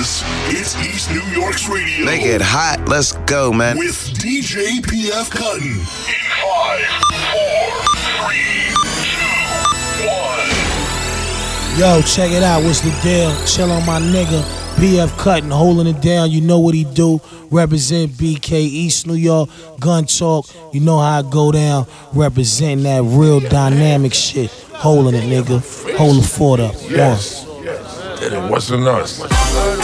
This is East New York's radio. Make it hot. Let's go, man. With DJ PF Cuttin. In five, four, three, two, one. Yo, check it out. What's the deal? Chill on my nigga. PF Cuttin, holding it down. You know what he do. Represent BK East New York. Gun talk. You know how I go down. Representing that real dynamic shit. Holding it, nigga. Hold the fort up. One. Yes, yes. And it wasn't us.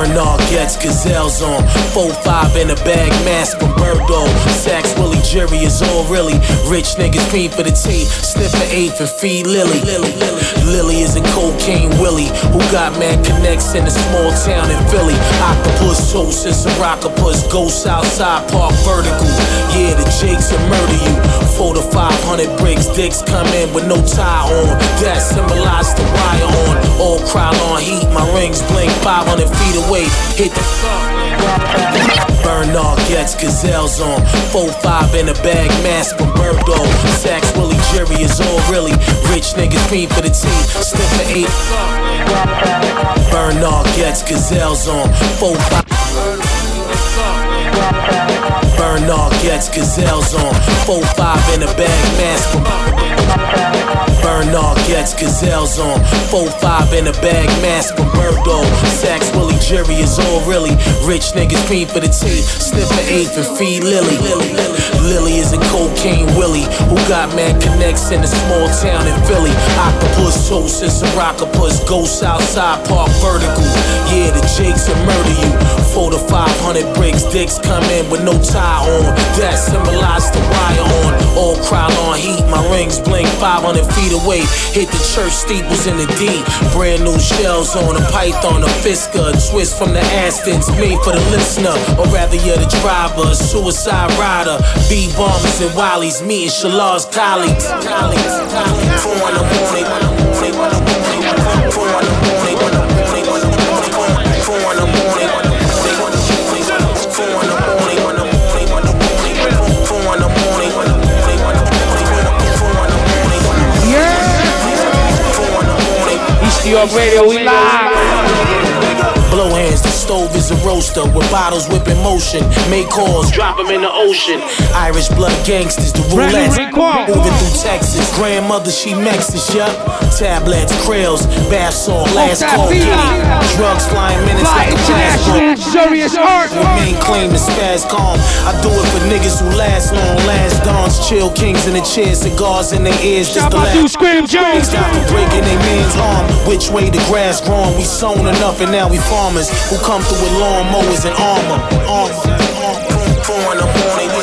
Bernard gets gazelles on. 4-5 in a bag, mask from Birdo. Sax Willie Jerry is all really. Rich niggas pee for the tape. Sniff an eighth and feed Lily. Lily, Lily. Lily is a cocaine Willie who got mad connects in a small town in Philly. Octopus toast and some rockapus. Ghost outside park vertical. Yeah, the Jakes will murder you. Four to 500 bricks, dicks come in with no tie on. That symbolized the wire on. All crowd on heat, my rings blink 500 feet away. Hit the Burn all gets gazelles on. 4-5 in a bag, mask from Birdo. Sax Willie Jerry is all really. Rich niggas pee for the tea. Sniff for eight. Burn all gets gazelles on. 4-5. Burn all gets gazelles on. 4-5 in a bag, mask from Burn all gets gazelles on. 4-5 in a bag, mask from Birdo. Sax Willie Jerry is all really. Rich niggas pee for the tea. Sniff an eighth and feed Lily. Lily, is a cocaine Willie who got mad connects in a small town in Philly. Octopus toast and some rockapus. Ghost outside park vertical. Yeah, the Jakes will murder you. Four to 500 bricks, dicks come in with no tie on. That symbolized the wire on. All crowd on heat, my rings blink 500 feet away. Hit the church steeples in the D. Brand new shells on a python, a Fisker, a twist from the Astons, made for the listener, or rather you're the driver, suicide rider. B bombers and Wallies meeting Shalar's colleagues. colleagues, colleagues. Four in the morning, four in the morning, four in the morning, four in the morning, four in the morning, New York Radio, we live. Blow hands, the stove is a roaster with bottles whipping motion. Make calls, drop them in the ocean. Irish blood gangsters, the roulette. Moving through Texas. Grandmother, she Mexis, yup. Tablets, krills, bath salt, last call, kitty. Drugs flying minutes Fly like a passport. serious art. Remain clean and spaz calm. I do it for niggas who last long, Chill kings in the chairs, cigars in their ears. Just Shout the out to Scram Jones. Stop breaking their man's arm. Which way the grass growing? We sown enough and now we farmers who come through with lawnmowers and armor. Armor. Four in the morning. Four in the morning.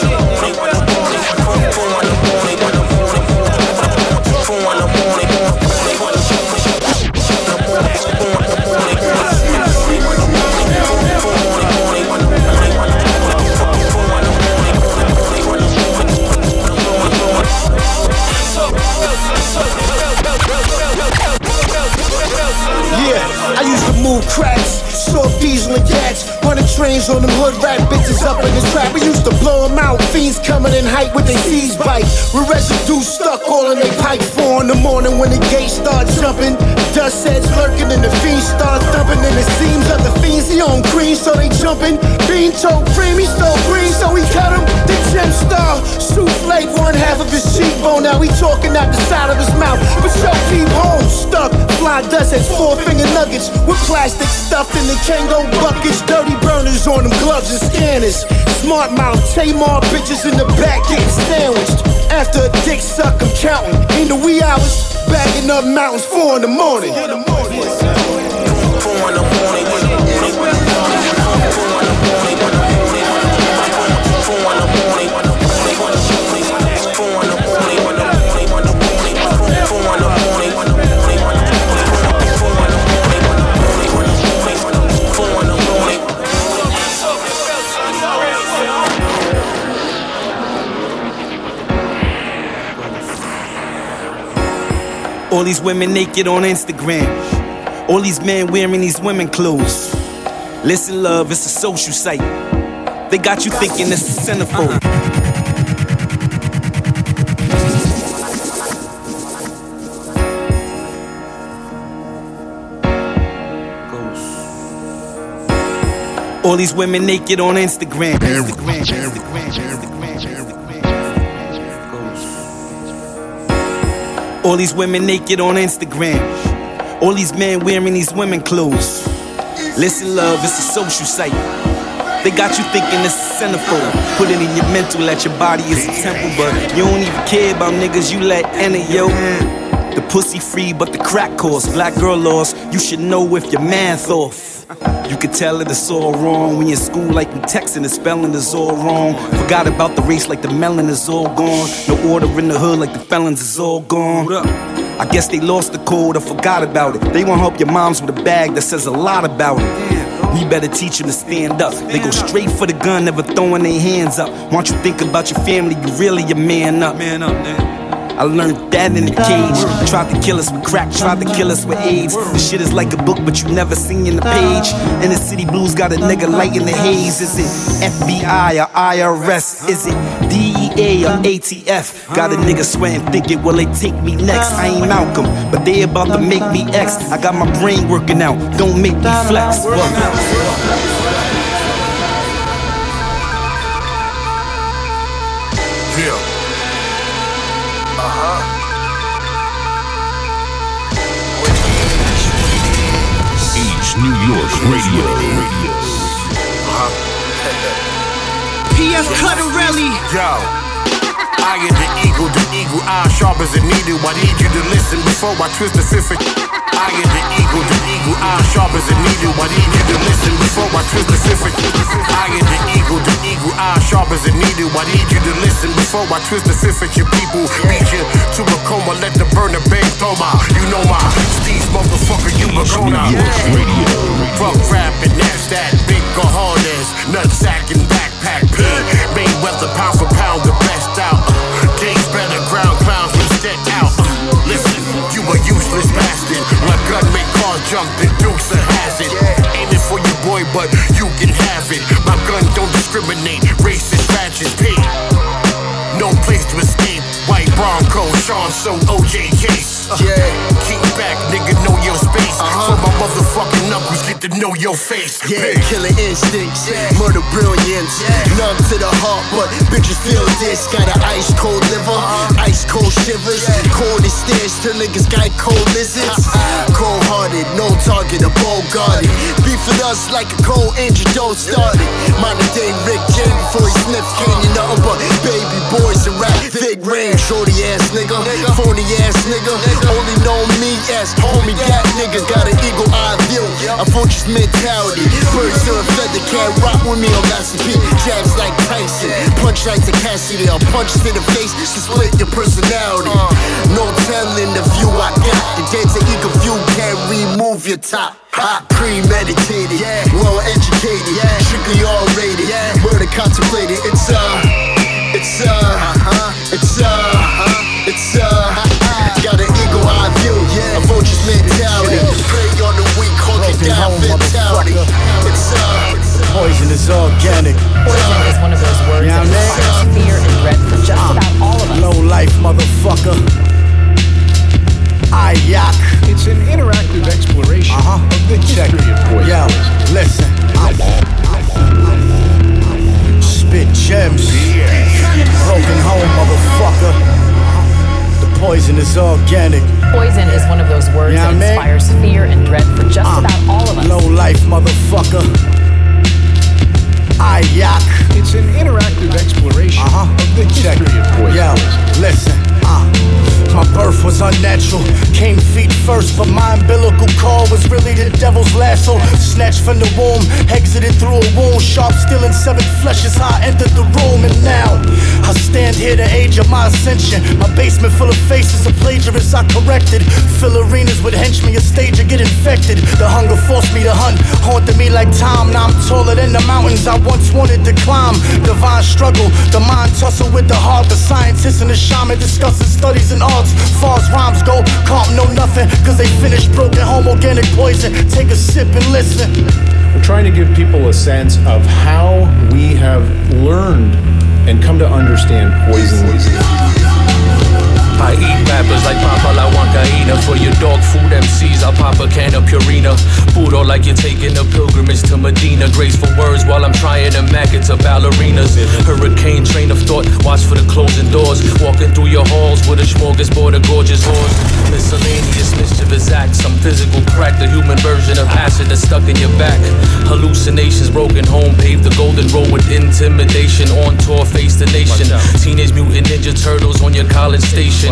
Move cracks, soft diesel and cats, running trains on them hood rat bitches up in the trap. We used to blow them out, fiends coming in height with their C's bite. With residue stuck all in their pipe. Four in the morning when the gates start jumping, dust heads lurking and the fiends start thumping. And it seems that the fiends he on cream, so they jumping. Bean toe cream, he stole green, so we cut him. The gem star, souffle one half of his cheekbone. Now he talking out the side of his mouth, but show keep home stuck. Fly dust heads, four finger nuggets with plastic stuffed in the Kango buckets. Dirty burners on them gloves and scanners. Smart mouth, Tamar bitches in the back getting sandwiched. After a dick suck, I'm counting. In the wee hours, bagging up mountains, four in the morning. Four in the morning. All these women naked on Instagram. All these men wearing these women clothes. Listen, love, it's a social site. They got you thinking it's a centerfold. All these women naked on Instagram. Instagram, Instagram, Instagram. All these women naked on Instagram. All these men wearing these women clothes. Listen, love, it's a social site. They got you thinking it's a centerfold. Put it in your mental that your body is a temple, but you don't even care about niggas you let enter, yo. The pussy free, but the crack course. Black girl lost, you should know if your math off. You can tell that it's all wrong when you're in school, like you texting, the spelling is all wrong. Forgot about the race, like the melon is all gone. No order in the hood, like the felons is all gone. I guess they lost the code or forgot about it. They won't help your moms with a bag that says a lot about it. We better teach them to stand up. They go straight for the gun, never throwing their hands up. Why don't you think about your family? You really a man up. Man up, man. I learned that in the cage. Tried to kill us with crack, tried to kill us with AIDS. The shit is like a book, but you never seen in the page. And the city blues got a nigga light in the haze. Is it FBI or IRS? Is it DEA or ATF? Got a nigga sweating, thinking, will they take me next? I ain't Malcolm, but they about to make me X. I got my brain working out, don't make me flex. Yeah. New York Radio. PF Cutterelli. Yo. I am the eagle, the eagle eye sharp as a needle. I need you to listen before I twist the fifth. I am the eagle, the eagle eye sharp as a needle. I need you to listen before I twist the fifth. I am the eagle, the eagle eye sharp as a needle. I need you to listen before I twist the fifth at your people. Beat you to a coma, let the burner bang thoma. You know my Steve's motherfucker, you a gonna. Radio. Fuck rapping, that's that big cojones, nutsack and backpack. Mayweather pound for pound, the best out. Uh, Games better, ground clowns will step out. Uh, listen, you a useless bastard. My gun make cars jump, the dukes a hazard. Aiming for your boy, but you can have it. My gun don't discriminate, racist, ratchet, pig. No place to escape. White Bronco, Sean, so OJ case. Yeah, keep back, nigga, know your space. Uh-huh. So my motherfucking knuckles get to know your face. Yeah, Pig. killer instincts, murder brilliance. Numb to the heart, but bitches feel this. Got an ice cold liver, uh-huh. ice cold shivers. Cold as stairs till niggas got cold lizards. Cold hearted, no target, a bold guarded. Beef with us like a cold engine, don't start it. Modern day Rick James before he sniffs candy, nothing but baby boys and rap. Thick range, shorty ass nigga, phony ass nigga. Only know me as homie, that nigga got an eagle eye view. A fortress mentality. Birds to a feather can't rock with me on Master P. Jabs like Tyson, punch like Cassidy. A punch to the face to split your personality. No telling the view I got. The Delta Eagle view can't remove your top. Hot, premeditated, yeah. well educated, strictly all rated, murder contemplated. It's uh, is organic. Poison is one of those words Yeah, that inspires fear and dread for just about all of us. Low life, motherfucker. Ayak. It's an interactive exploration Uh-huh. of the Check history of poison. Yo, listen. Spit gems. Broken home, motherfucker. The poison is organic. Poison is one of those words Yeah, that man. inspires fear and dread for just Uh, about all of us. Low life, motherfucker. Ayak. It's an interactive exploration Uh-huh. of the Check history it. of poison. Yo, listen. Uh. My birth was unnatural. Came feet first, but my umbilical cord was really the devil's lasso. Snatched from the womb, exited through a wound. Sharp steel and severed flesh is I entered the room. And now I stand here the age of my ascension. My basement full of faces of plagiarists I corrected. Fill arenas with henchmen, a stage get infected. The hunger forced me to hunt, haunted me like time. Now I'm taller than the mountains I once wanted to climb. Divine struggle, the mind tussle with the heart. The scientist and the shaman discussing studies and arts. Far as rhymes go, can't know nothing, cause they finished broken home organic poison. Take a sip and listen. We're trying to give people a sense of how we have learned and come to understand poison. I eat rappers like Papa La Huancaína. For your dog food MCs, I'll pop a can of Purina. Puro like you're taking a pilgrimage to Medina. Graceful words while I'm trying to mac it to ballerinas. Hurricane train of thought, watch for the closing doors. Walking through your halls with a smorgasbord of gorgeous whores. Miscellaneous mischievous acts. Some physical crack, the human version of acid that's stuck in your back. Hallucinations, broken home, paved the golden road with intimidation. On tour, face the nation. Teenage Mutant Ninja Turtles on your college station.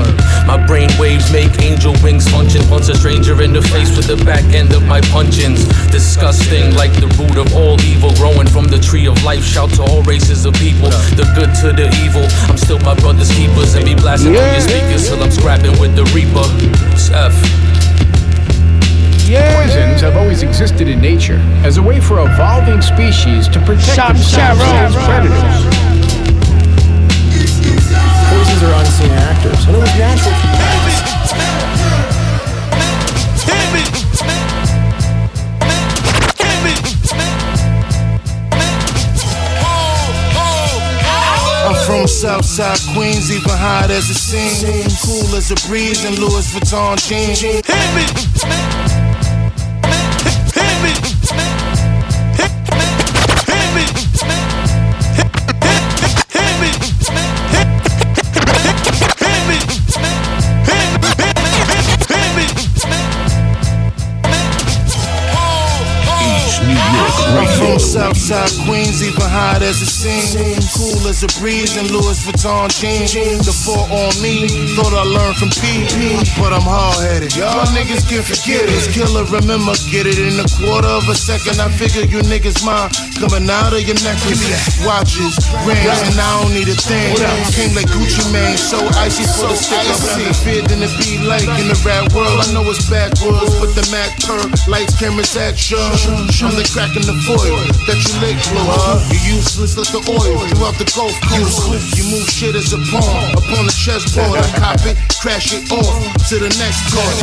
My brain waves make angel wings function. Punch a stranger in the face with the back end of my punchins. Disgusting, like the root of all evil, growing from the tree of life. Shout to all races of people, the good to the evil. I'm still my brother's keepers and be blasting on your speakers till I'm scrapping with the Reaper. It's F. Poisons have always existed in nature as a way for evolving species to protect Shop themselves Sharon. against predators. Poisons are unseen actors, and it was natural for plants. I'm from Southside Queens, even hot as it seems. Cool as a breeze in Louis Vuitton jeans. Hit me. Southside Queens, even hot as it seems. Cool as a breeze in Louis Vuitton jeans. The four on me, thought I learned from P. But I'm hard headed. Y'all niggas can forget it. Killer, remember, get it in a quarter of a second. I figure you niggas mind coming out of your necklace. Watches, rings, and I don't need a thing. Came like Gucci Mane, so icy for the stick. I'm feared than it be like in the rap world. I know it's backwards, but the Mac per lights, cameras, action. I'm the crack in the foil that you lick close. You useless like the oil throughout the Gulf Coast. You move shit as a pawn upon the chessboard. I cop it, crash it off to the next card.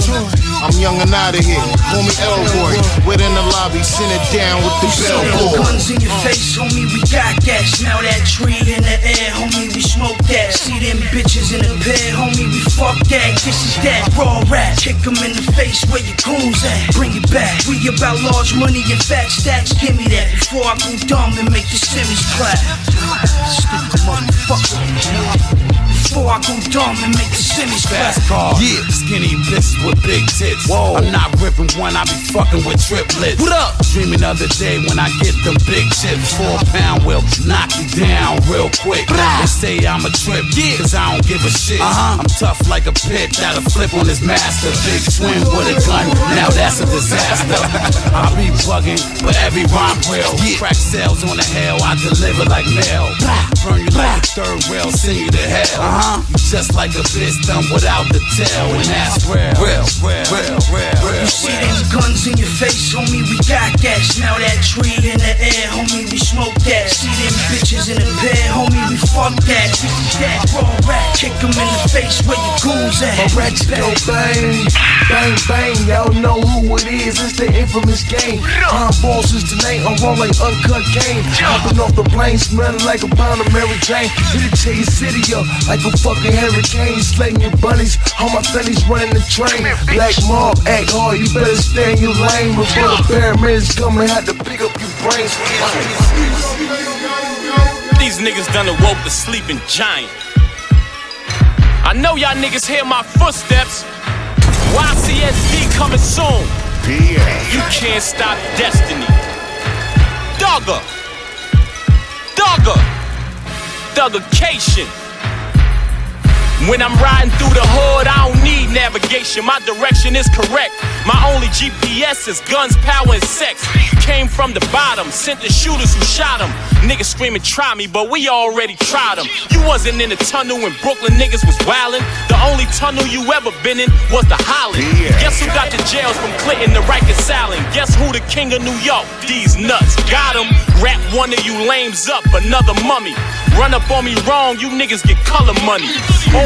I'm young and out of here. Call me Elroy. Wait in the lobby, send it down with the bellboy. Guns in your face, homie, we got that. Smell that tree in the air, homie, we smoke that. See them bitches in the pair, homie, we fuck that. This is that raw rap. Kick 'em in the face where your goons at. Bring it back. We about large money and fat stacks. Give me that before I go dumb and make the semis clap. Stupid motherfucker. Before I go dumb and make the semis. Fast car. Yeah, skinny bitches with big tits. Whoa. I'm not ripping one, I be fucking with triplets. What up? Dreaming of the day when I get them big chips. Four pound will knock you down real quick. They say I'm a trip, yeah, cause I don't give a shit. Uh-huh. I'm tough like a pit that'll flip on his master. Big twin with a gun, now that's a disaster. I be bugging, but every rhyme real. Crack sales on the hell, I deliver like mail. Burn you like a third rail, send you to hell. Uh-huh. You just like a bitch done without the tail, and that's real. Real, real, real, real, real. You see them guns in your face, homie, we got that. Smell that tree in the air, homie, we smoke that. See them bitches in the bed, homie, we fuck that. This is that raw rap. Kick 'em in the face where your goons at. My rats go bang, bang, bang. Y'all know who it is. It's the infamous game. Time balls is name. I'm like uncut game. Hopping off the plane, smelling like a pound of Mary Jane. Hit it to your city up like a fucking hurricane. Slaying your bunnies. All my fellies running the train. Black mob, act hard. You better stay in your lane before the paramedics come and have to pick up your brains. These niggas done awoke the sleeping giant. I know y'all niggas hear my footsteps. YCSB coming soon. You can't stop destiny. Dugger. Dugger. Duggercation. When I'm riding through the hood, I don't need navigation. My direction is correct. My only GPS is guns, power, and sex. Came from the bottom, sent the shooters who shot him. Niggas screaming, try me, but we already tried them. You wasn't in the tunnel when Brooklyn niggas was wildin'. The only tunnel you ever been in was the Holland. Guess who got the jails from Clinton to Rikers Island? Guess who the king of New York? These nuts. Got 'em. Wrap one of you lames up, another mummy. Run up on me wrong, you niggas get color money.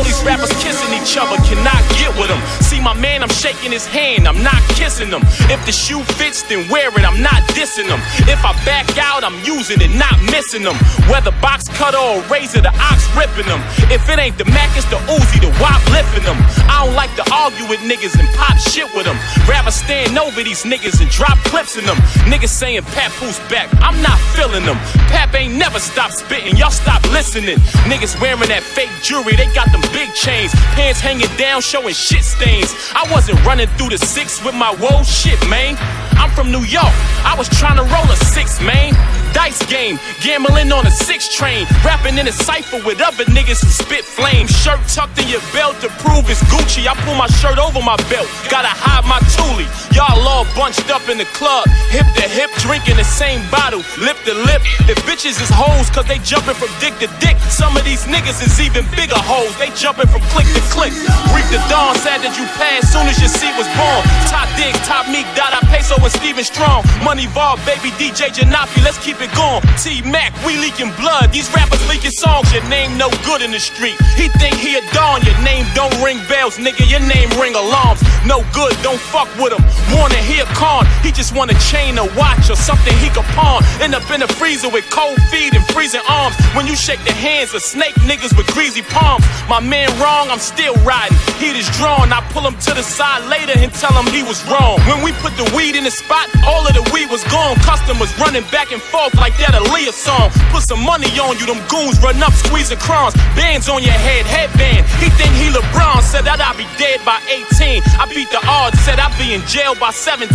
These rappers kissing each other, cannot get with them. See my man, I'm shaking his hand, I'm not kissing him. If the shoe fits, then wear it, I'm not dissing them. If I back out, I'm using it, not missing them. Whether box cutter or razor, the ox ripping them. If it ain't the Mac, it's the Uzi, the wop lifting them. I don't like to argue with niggas and pop shit with them. Rather stand over these niggas and drop clips in them. Niggas saying Papoose back, I'm not feeling them. Pap ain't never stopped spitting, y'all stop listening. Niggas wearing that fake jewelry, they got them big chains. Pants hanging down, showing shit stains. I wasn't running through the six with my whoa shit, man. I'm from New York, I was trying to roll a six, man. Dice game, gambling on a six train, rapping in a cipher with other niggas who spit flames. Shirt tucked in your belt to prove it's Gucci. I pull my shirt over my belt, gotta hide my toolie. Y'all all bunched up in the club, hip to hip, drinking the same bottle, lip to lip. If bitches is hoes, cause they jumping from dick to dick. Some of these niggas is even bigger hoes, they jumping from click to click. Reap the dawn, sad that you passed soon as your seat was born. Top Diggs, Top Meek, Dada Peso, and Steven Strong. Money Vault, baby DJ Janapi, let's keep it going. T Mac, we leaking blood. These rappers leaking songs. Your name no good in the street. He think he a dawn. Your name don't ring bells, nigga. Your name ring alarms. No good, don't fuck with him. Wanna hear con? He just want a chain, a watch, or something he could pawn. End up in the freezer with cold feet and freezing arms. When you shake the hands of snake niggas with greasy palms. My man wrong, I'm still riding. Heat is drawn. I pull him to the side later and tell him he was wrong. When we put the weed in the spot, all of the weed was gone. Customers running back and forth like that Aaliyah song. Put some money on you, them goons run up, squeezing crumbs. Bands on your head, headband. He think he LeBron, said that I'd be dead by 18. I beat the odds, said I'd be in jail by 17.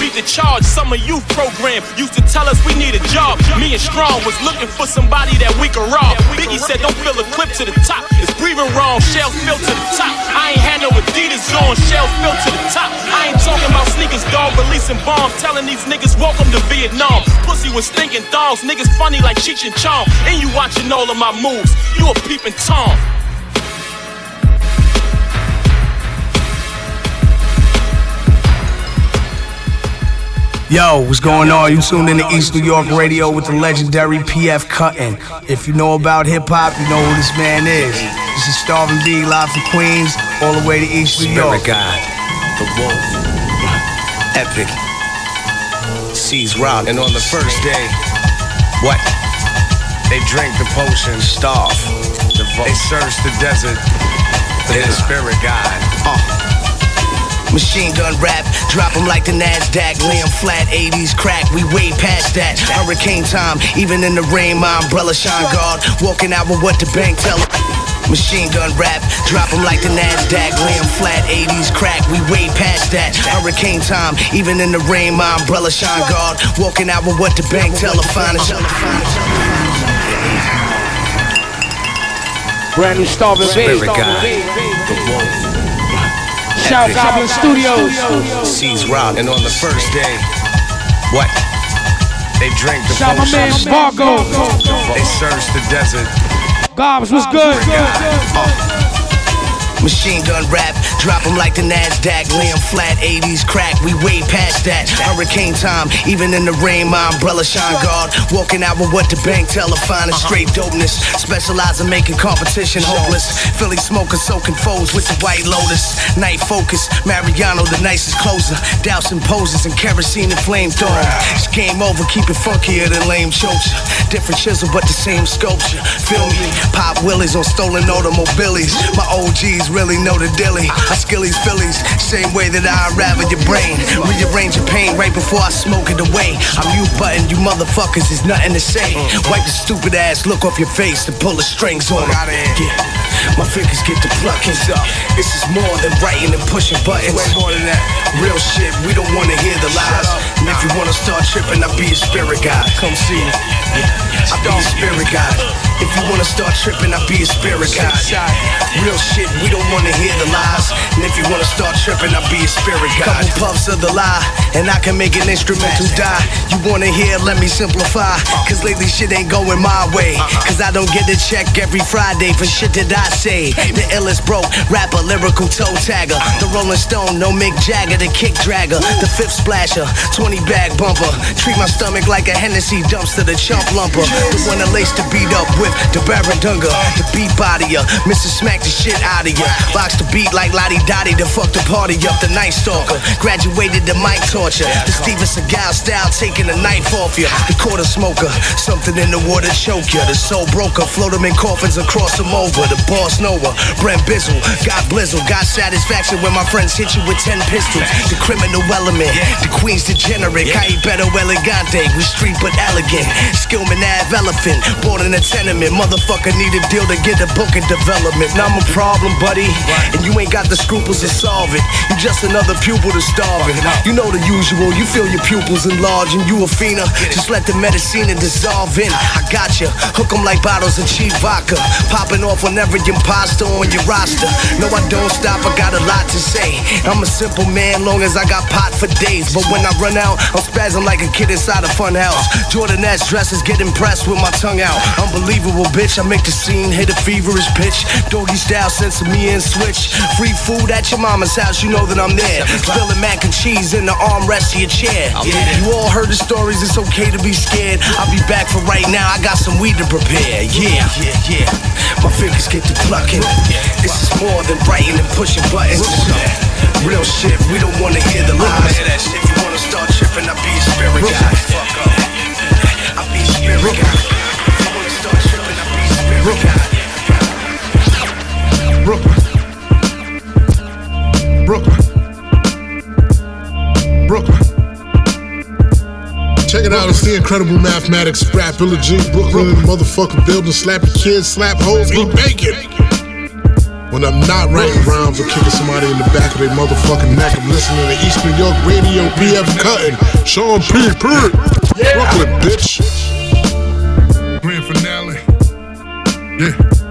Beat the charge, summer youth program. Used to tell us we need a job. Me and Strong was looking for somebody that we could rob. Biggie said, don't fill a clip to the top. It's breathing wrong, shells filled to the top. I ain't had no Adidas on, shells filled to the top. I ain't talking about sneakers, dog, releasing bombs. Telling these niggas, welcome to Vietnam. Pussy was stinking thongs, niggas funny like Cheech and Chong. And you watching all of my moves, you a peeping Tom. Yo, what's going on? You tuned in to East New York Radio with the legendary PF Cuttin. If you know about hip hop, you know who this man is. This is Starvin B live from Queens, all the way to East New York. Spirit God, the wolf, epic, sees rock, and on the first day, what? They drink the potion, starve, they search the desert, they the spirit God. Uh. Machine gun rap, drop drop 'em like the NASDAQ. Lay 'em flat, 80s crack, we way past that. Hurricane time, even in the rain, my umbrella shine guard. Walking out with what the bank tell. Machine gun rap, drop 'em like the NASDAQ. Lay 'em flat, 80s crack, we way past that. Hurricane time, even in the rain, my umbrella shine guard. Walking out with what the bank tell 'em. Find. Brand new Starvin' Spirit B. God, the wolf. Shout epic, Goblin Studios. Sees rock, and on the first day, what? They drink the Shout my man potion, they search the desert. Gobs, what's good? Machine gun rap, drop 'em like the NASDAQ. Lay 'em flat, 80s crack, we way past that. Hurricane time, even in the rain, my umbrella shine guard. Walking out with what the bank tell her, finding straight dopeness. Specialize in making competition hopeless. Philly smoker soaking foes with the white lotus. Night focus, Mariano, the nicest closer. Dousing poses and kerosene and flamethrower. It's game over, keep it funkier than lame chokes. Different chisel, but the same sculpture. Feel me? Pop willies on stolen automobiles. My OGs really know the dilly. I skillies Phillies, same way that I unravel your brain. Rearrange your pain right before I smoke it away. I'm you button, you motherfuckers, is nothing to say. Wipe the stupid ass look off your face and pull the strings on 'em. Yeah, my fingers get the plucking. Up This is more than writing and pushing buttons. Way more than that. Real shit, we don't wanna hear the lies. And if you wanna start tripping, I'll be a spirit guide. Come see me. I'll be a spirit guide. If you wanna start tripping, I'll be a spirit guide. Real shit, we don't wanna hear the lies. And if you wanna start tripping, I'll be a spirit guide. Couple puffs of the lie, and I can make an instrumental die. You wanna hear, let me simplify. Cause lately shit ain't going my way. Cause I don't get a check every Friday for shit that I say. The illest broke rapper, lyrical toe tagger. The Rolling Stone, no Mick Jagger, the kick dragger. The fifth splasher, 20 bag bumper. Treat my stomach like a Hennessy dumpster, the chump lumper. The one that lace to beat up with, the Marandunga, the beat body ya. Mr. Smack the shit out of ya. Box the beat like Lottie Dottie to fuck the party up. The night stalker, graduated the mic torture. The Steven Seagal style, taking the knife off ya. The quarter smoker, something in the water choke ya. The soul broker, float them in coffins and cross them over. The boss Noah, Brent Bizzle, got blizzle, got satisfaction when my friends hit you with 10 pistols. The criminal element, the queen's degenerate. I eat better elegante, we street but elegant. Skillman Ave elephant, born in a tenement. Motherfucker need a deal to get a book in development. Now I'm a problem, buddy, and you ain't got the scruples to solve it. You just another pupil to starving. You know the usual, you feel your pupils enlarge and you a fiend. Uh, just let the medicine dissolve in. I got you, hook 'em like bottles of cheap vodka. Popping off whenever you're imposter on your roster. No, I don't stop, I got a lot to say. I'm a simple man, long as I got pot for days. But when I run out, I'm spazzing like a kid inside a fun house. Jordan S dresses get impressed with my tongue out. Unbelievable bitch, I make the scene hit a feverish pitch. Doggy style, sense of me and switch. Free food at your mama's house, you know that I'm there. Spilling mac and cheese in the armrest of your chair. You all heard the stories, it's okay to be scared. I'll be back for right now, I got some weed to prepare. Yeah, yeah, yeah. My fingers get to plucking. This is more than writing and pushing buttons. Real shit, we don't wanna hear the lies. If you wanna start tripping, I'll be a spirit. I'll be a spirit. Brooklyn. Brooklyn. Brooklyn. Check it out, it's the incredible mathematics, Rap Illa G, Brooklyn motherfucking building, slap your kids, slap hoes, eat bacon. When I'm not writing rhymes or kicking somebody in the back of their motherfucking neck, I'm listening to East New York Radio, PF Cuttin, Sean P. Pert, Brooklyn, bitch. Grand finale. Yeah.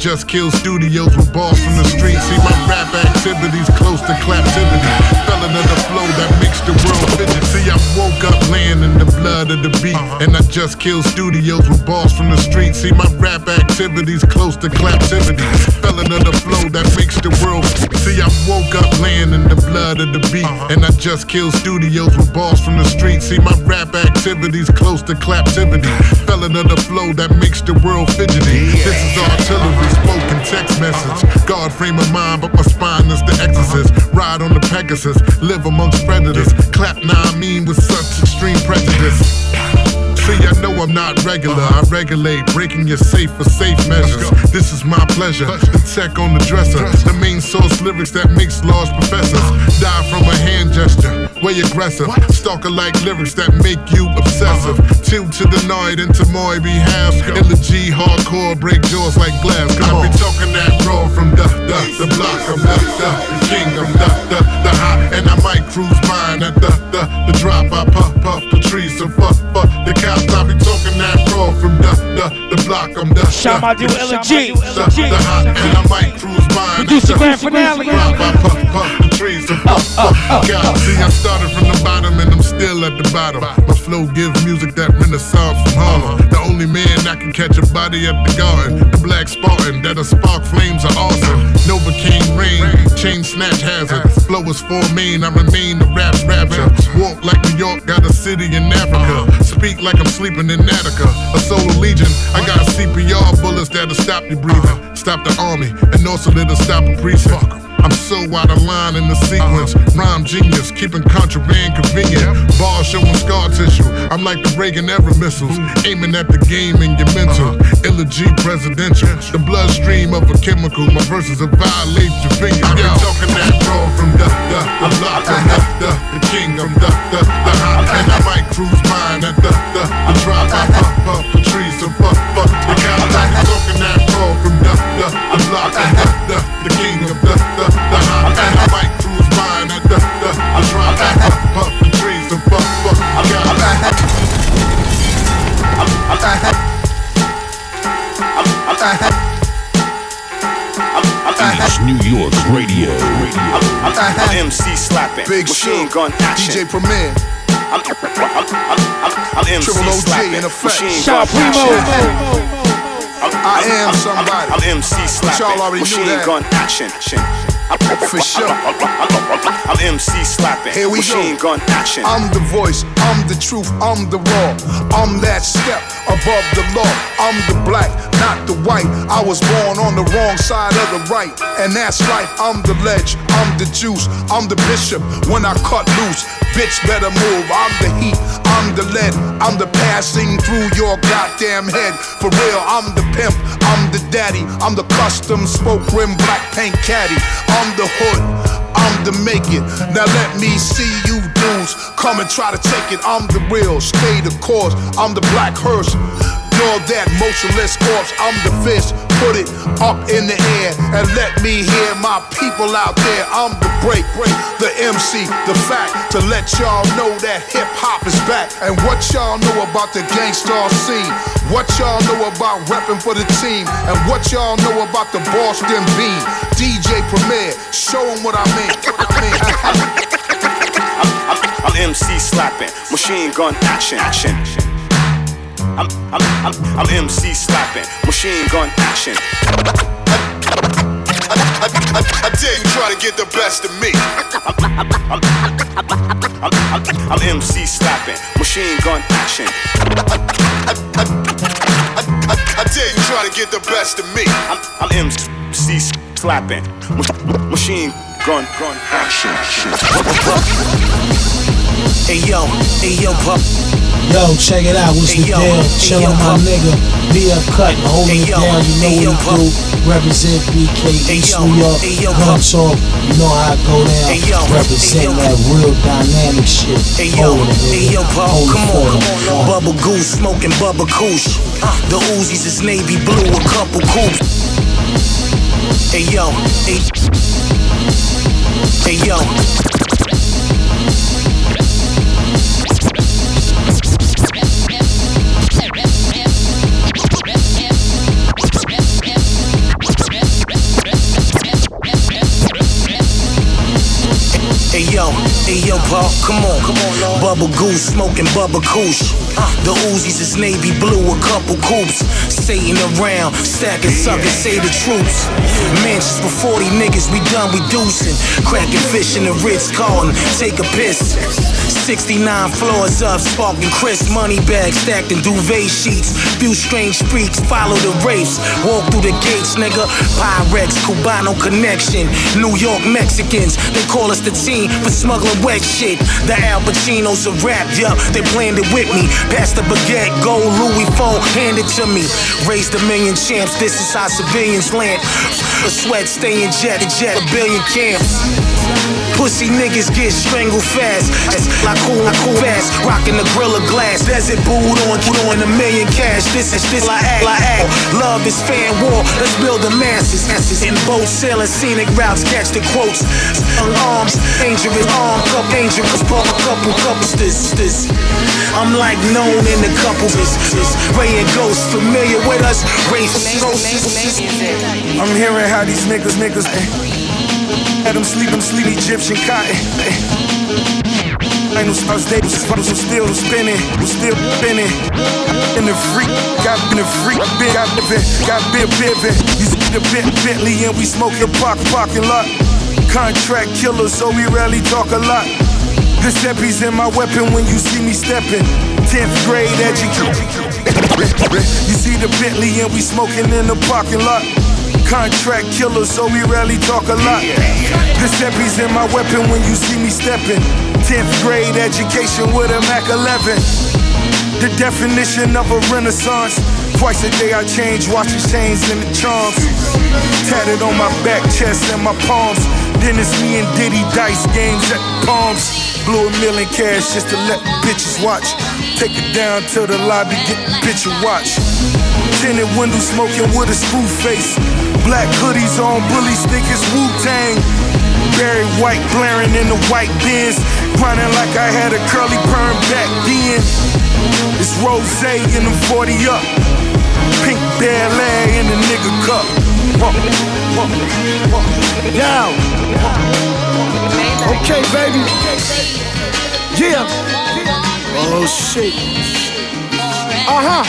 Just Kill studios with balls from the street. See my rap activities close to claptivity. Fell into the flow that makes the world fidget. See I woke up laying in the blood of the beat, uh-huh. and I just killed studios with balls from the street. See my rap activities close to claptivity. Fell into the flow that makes the world. See I woke up laying in the blood of the beat, uh-huh. and I just killed studios with balls from the street. See my rap activities close to claptivity. Fell into the flow that makes the world fidgety. This is artillery, spoken text message. Uh-huh. God frame of mind, but my spine is the exorcist. Uh-huh. Ride on the Pegasus, live amongst predators. Clap now I mean with such extreme prejudice. See, I know I'm not regular. I regulate, breaking your safe for safe measures. This is my pleasure. The tech on the dresser. The main source lyrics that makes large professors die from a hand gesture. Way aggressive. Stalker like lyrics that make you obsessive. Two to the noid into my behalf. G hardcore, break jaws like glass. Come on. I be talking that raw from the, the, the block. I'm the, the, the king. I'm the, the, the hot. And I might cruise mine at the, the, the drop. I puff, puff the trees. So fuck the cops. I be talking that raw from the, the, the block. I'm the, Shout out to the, Illa G. the, the hot. And I might cruise mine. Produce the grand finale. Drop, I puff, puff the trees. So fuck, fuck the cops. See, I started from still at the bottom. My flow gives music that renaissance from Harlem. The only man that can catch a body at the garden. The black Spartan that'll spark flames are awesome. Novocaine rain, chain snatch hazard. Flow is for main, I remain the rap rapture. Walk like New York, got a city in Africa. Speak like I'm sleeping in Attica. A solar legion, I got CPR bullets that'll stop you breathing. Stop the army, and also that'll stop a precinct. I'm so out of line in the sequence. Uh-huh. Rhyme genius, keeping contraband convenient. Bars showing scar tissue. I'm like the Reagan era missiles, aiming at the game in your mental. Uh-huh. Illa G presidential. The bloodstream of a chemical. My verses will violate your finger. I be talking that raw from the the the. I'm the the the king. I'm the the the hot. And I might cruise mine at the the the drop. I puff puff the trees and fuck, fuck the uh-huh. Cadillac. Talking that raw from the, the, the block, the, the, the king of the, the, the hot. And I might cruise mine at the, the, the drop, puff, puff the trees and fuck, fuck the Cadillac. East New York Radio. I'm MC slapping, Big machine Shook, gun action. DJ Premier. I'm, I'm, I'm, I'm, I'm MC Triple OG slapping, in effect. machine Shout gun Primo. action. I'm, I am somebody. I'm, I'm MC slapping, y'all already knew machine that. gun action. For sure. I'm MC slapping, Here we machine go. gun action. I'm the voice, I'm the truth, I'm the raw. I'm that step above the law. I'm the black, not the white. I was born on the wrong side of the right. And that's life. I'm the ledge, I'm the juice, I'm the bishop. When I cut loose, bitch better move. I'm the heat, I'm the lead, I'm the passing through your goddamn head. For real, I'm the pimp, I'm the daddy, I'm the custom spoke rim black paint caddy. I'm the hood. I'm the make it. Now let me see you dudes come and try to take it. I'm the real, stay the course. I'm the black hearse. You're that motionless corpse. I'm the fist. Put it up in the air and let me hear my people out there. I'm the break, break, the MC, the fact to let y'all know that hip hop is back. And what y'all know about the gangsta scene. What y'all know about repping for the team. And what y'all know about the Boston Bean. DJ Premier, show 'em what I mean. What I mean. I'm MC slapping, machine gun action. action. I'm, I'm, I'm, I'm MC slapping, machine gun action. I, I, I dare you try to get the best of me. I'm, I'm, I'm MC slapping, machine gun action. I, I, I, I dare you try to get the best of me. I'm, I'm MC slapping, ma- machine gun gun action. Hey yo, hey yo, pup. Yo, check it out. What's the Hey, yo, deal? hey, Chill yo, on my nigga. PF Cuttin, holding Hey, it yo, down. You know hey, yo, what he do. Represent BK East yo, New York. hey, yo, Gun talk. You know how it go down. Hey, yo, Represent hey, yo. that real dynamic shit. Hey yo, Holding it, hey yo. Paul, Hold it come on, come on. Bubble goose, smoking bubble kush. Uh, the Uzis is navy blue, a couple coops. Hey yo, hey, hey yo. Yo, Paul, come on, come on. Bubble goose, smoking bubble kush. The Uzis is navy blue, a couple coops. Satan around, stacking suckers, say the troops. Mansions for 40 niggas, we done, we deucing. Cracking fish in the Ritz Carlton, take a piss. 69 floors up, sparking crisp money bags stacked in duvet sheets. Few strange freaks follow the race. Walk through the gates, nigga. Pyrex, Cubano connection. New York Mexicans, they call us the team for smuggling wet shit. The Al Pacinos of rap, yup, they planned it with me. Pass the baguette, gold Louis phone, hand it to me. Raise the million champs, this is how civilians land. A sweat, stay in jet, jet, a billion camps. Pussy niggas get strangled fast. That's like cool, like cool fast. Rocking the grill of glass. Desert boot on, put on a million cash. This is this like act, like act. Love is fan war. Let's build the masses. In boats, sailing scenic routes. Catch the quotes. Young arms, dangerous arm, cup dangerous. A couple couples. This, this. I'm like known in a couple businesses. Ray and Ghost familiar with us. Race I'm hearing how these niggas, niggas, eh. Let them sleep, them sleep Egyptian cotton. Ain't no stars, they was I'm still spinning, was still spinning. In the freak, got in the freak, big, got bit, got bit, bit. You see the bit, Bentley, and we smoke the park, parking lot. Contract killer, so we rarely talk a lot. Giuseppe's in my weapon when you see me stepping. 10th grade education. You see the Bentley and we smoking in the parking lot. Contract killer, so we rarely talk a lot. Giuseppe's in my weapon when you see me stepping. 10th grade education with a Mac 11. The definition of a renaissance. Twice a day I change watches, chains, and the charms. Tatted on my back, chest, and my palms. Then it's me and Diddy dice games at palms. Blew a million cash just to let the bitches watch. Take it down to the lobby, get the bitch a watch. Tinted windows smoking with a screw face. Black hoodies on, bullies think it's Wu Tang. Barry White blaring in the white bins. Grinding like I had a curly perm back then. It's Rose in the 40 up. Pink Air in the nigga cup. Now. Okay, baby. Yeah. Oh shit. Uh huh.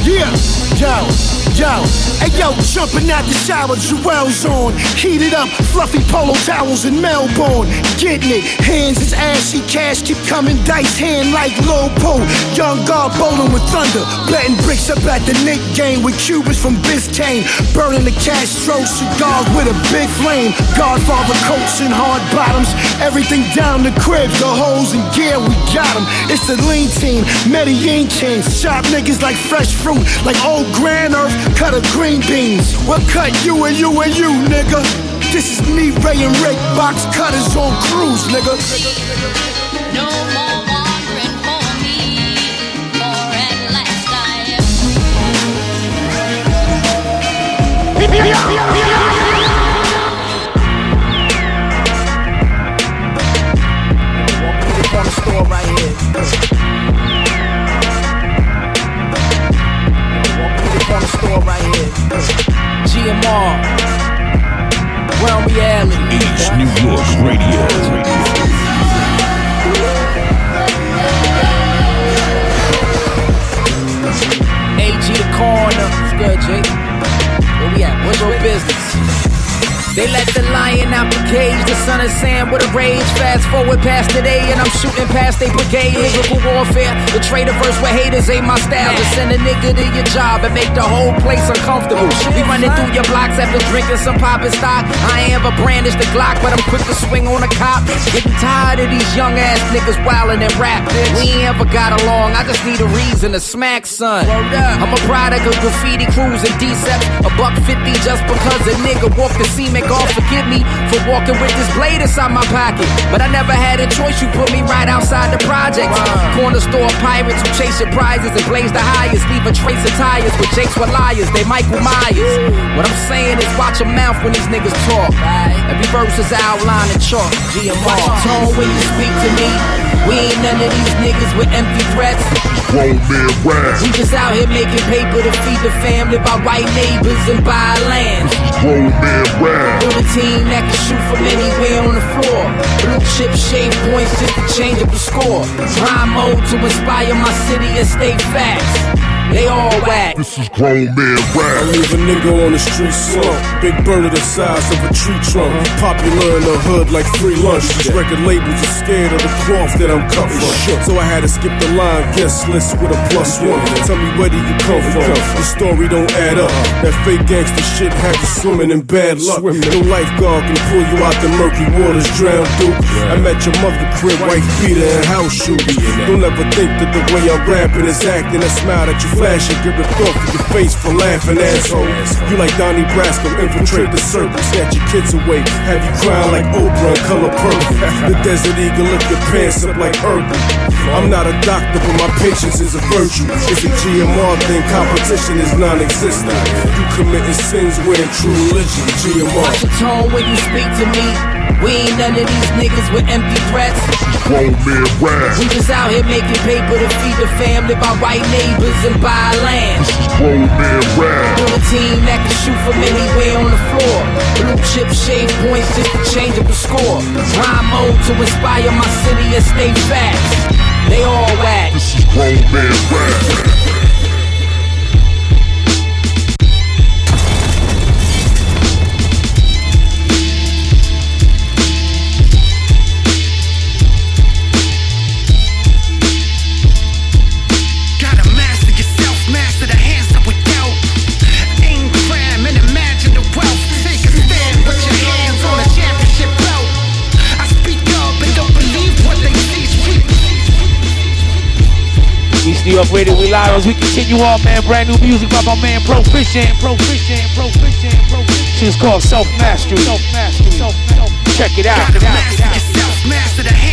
Yeah. Yo. Yo, hey yo, jumping out the shower, Jewel's on. Heated up, fluffy polo towels in Melbourne. Getting it, hands is ashy, cash keep coming, dice hand like low pole. Young guard bowling with thunder, betting bricks up at the Nick game with Cubans from Biscayne. Burning the Castro cigars with a big flame. Godfather coats and hard bottoms, everything down the cribs, the holes and gear, we got them. It's the lean team, Medellin kings, shop niggas like fresh fruit, like old Grand Earth cut of green beans. We'll cut you and you and you, nigga. This is me, Ray and Rick, box cutters on cruise, nigga. No more wandering for me, for at last I Corner store right here. Corner store right here. GMR. Realm reality. East New York Radio. AG the corner. What's good, Jake? Where we at? What's your business? They let the lion out the cage, the son of Sam with a rage. Fast forward past today, and I'm shooting past they brigade. Lyrical warfare, the traitor verse with haters ain't my style. To send a nigga to your job and make the whole place uncomfortable. We running through your blocks after drinking some poppin' stock. I ain't ever brandish the Glock, but I'm quick to swing on a cop. Getting tired of these young ass niggas wildin' and rap. We ain't ever got along, I just need a reason to smack son. I'm a product of graffiti crews and D-Seps. A buck fifty just because a nigga walked the cement off. Forgive me for walking with this blade inside my pocket. But I never had a choice, you put me right outside the projects. Corner store pirates who chase your prizes and blaze the highest. Leave a trace of tires with Jakes with liars, they Michael Myers. What I'm saying is watch your mouth when these niggas talk. Every verse is outlined in chalk. GMR. Watch your tone when you speak to me. We ain't none of these niggas with empty threats. Grown man rap. We just out here making paper to feed the family by white neighbors and buy land. Grown man rap. Build a team that can shoot from anywhere on the floor. Blue chip shave points just to change up the score. Rhyme mode to inspire my city and stay facts. They all whack. This is grown man rap. I rap. leave a nigga on the street slump. Big bird of the size of a tree trunk. Popular in the hood like free lunch. These record labels are scared of the cloth that I'm cut from. So I had to skip the line guest list with a plus one. Tell me where do you come from? The story don't add up. That fake gangster shit had you swimming in bad luck. No lifeguard can pull you out the murky waters drowned through. I met your mother crib, wife beater and house shoes. Don't ever think that the way I'm rapping is acting. That smile that you flashing, get ripped off of your face for laughing, asshole. You like Donnie Brasco, infiltrate the circle, snatch your kids away, have you crying like Oprah and color purple. The desert eagle lift your pants up like Urkel. I'm not a doctor, but my patience is a virtue. It's a GMR thing, competition is non-existent. You committing sins wearing true religion, GMR. Watch your tone when you speak to me. We ain't none of these niggas with empty threats. Grown man rap. We just out here making paper to feed the family by white neighbors and buy land. Grown man rap. Build a team that can shoot from anywhere on the floor. Blue chip shave points just to change up the score. Rhyme mode to inspire my city and stay facts. They all whack. This is grown man rap. York Radio, we live as we continue on, man. Brand new music by my man Proficient, Proficient, Proficient, Proficient. Shit's called Self Mastery. Self Mastery. Self Check it out. Gotta master yourself, master the hands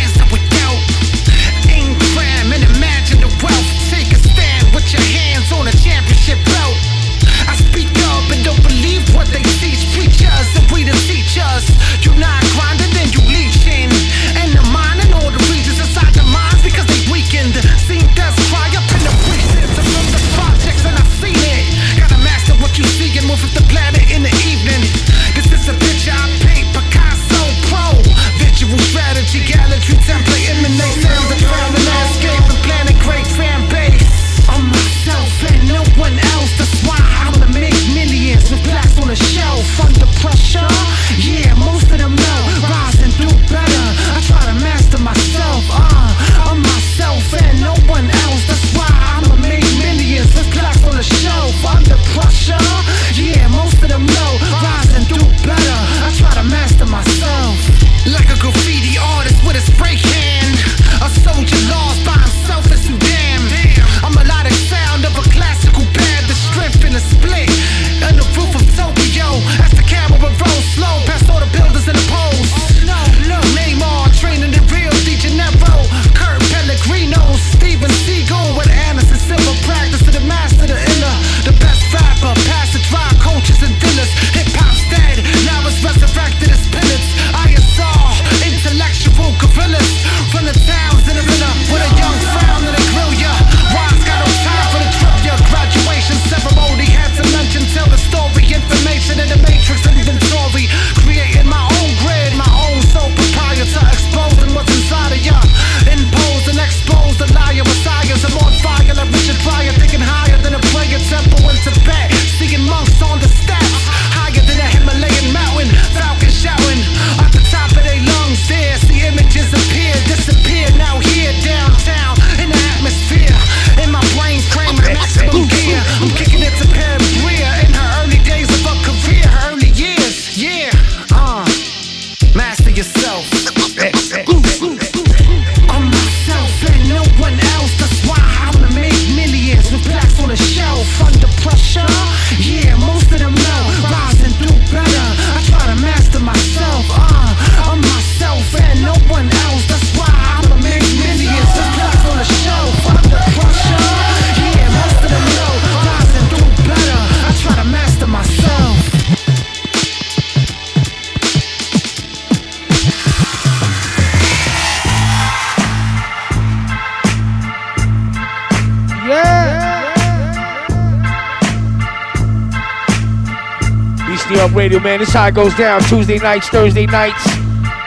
man. This how it goes down Tuesday nights, Thursday nights,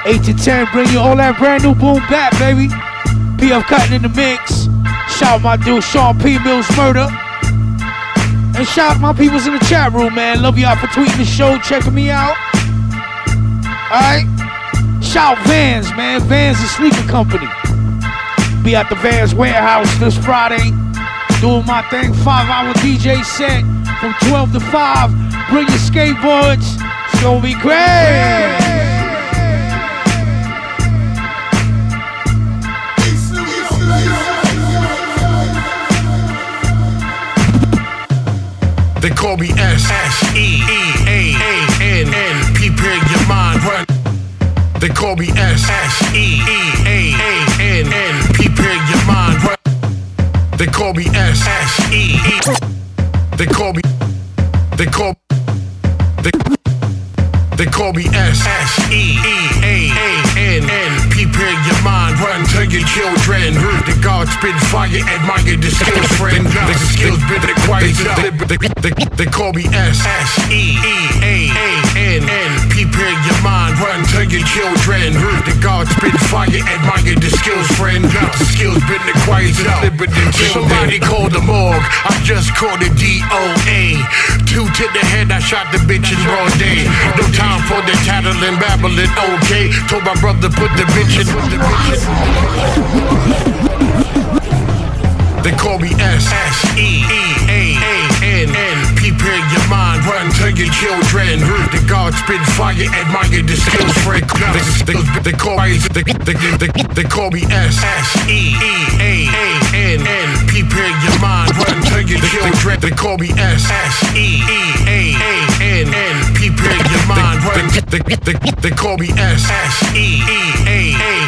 8 to 10. Bring you all that brand new boom back, baby. PF Cuttin in the mix. Shout out my dude Sean P. Mills Murder. And shout out my peoples in the chat room, man. Love y'all for tweeting the show, checking me out. Alright? Shout Vans, man. Vans is sleeping company. Be at the Vans warehouse this Friday. Doing my thing, five hour DJ set from 12 to 5. Bring your skateboards. Gonna be great. They call me S S E E A A N N. Prepare your mind, run. They call me S S E E A A N N. Prepare your mind, run. They call me S S E E. They call me. They call. Call me S S E E A A N N. Prepare your mind, run to your children. The God spit fire, admire the skills, friend. The skills been acquired. They, they, they call me S S E E A A N N. Prepare your mind, run to your children. The spit fire, admire the skills, friend. The skills been acquired. Somebody call the morgue. I just called the DOA. Two to the head, I shot the bitch in broad day. No time for the tattling, babbling, okay. Told my brother put the bitch in. They call me S S E E A A N N. Prepare your mind, run to your children. The God spit fire, admire the skills, friend. They, they, they call me they, they, they, they call me S S E E A A N N. Prepare your mind, run to your children. They call me S S E E A A N N. Prepare your mind, run. They, they, they call me S S E E A A N N.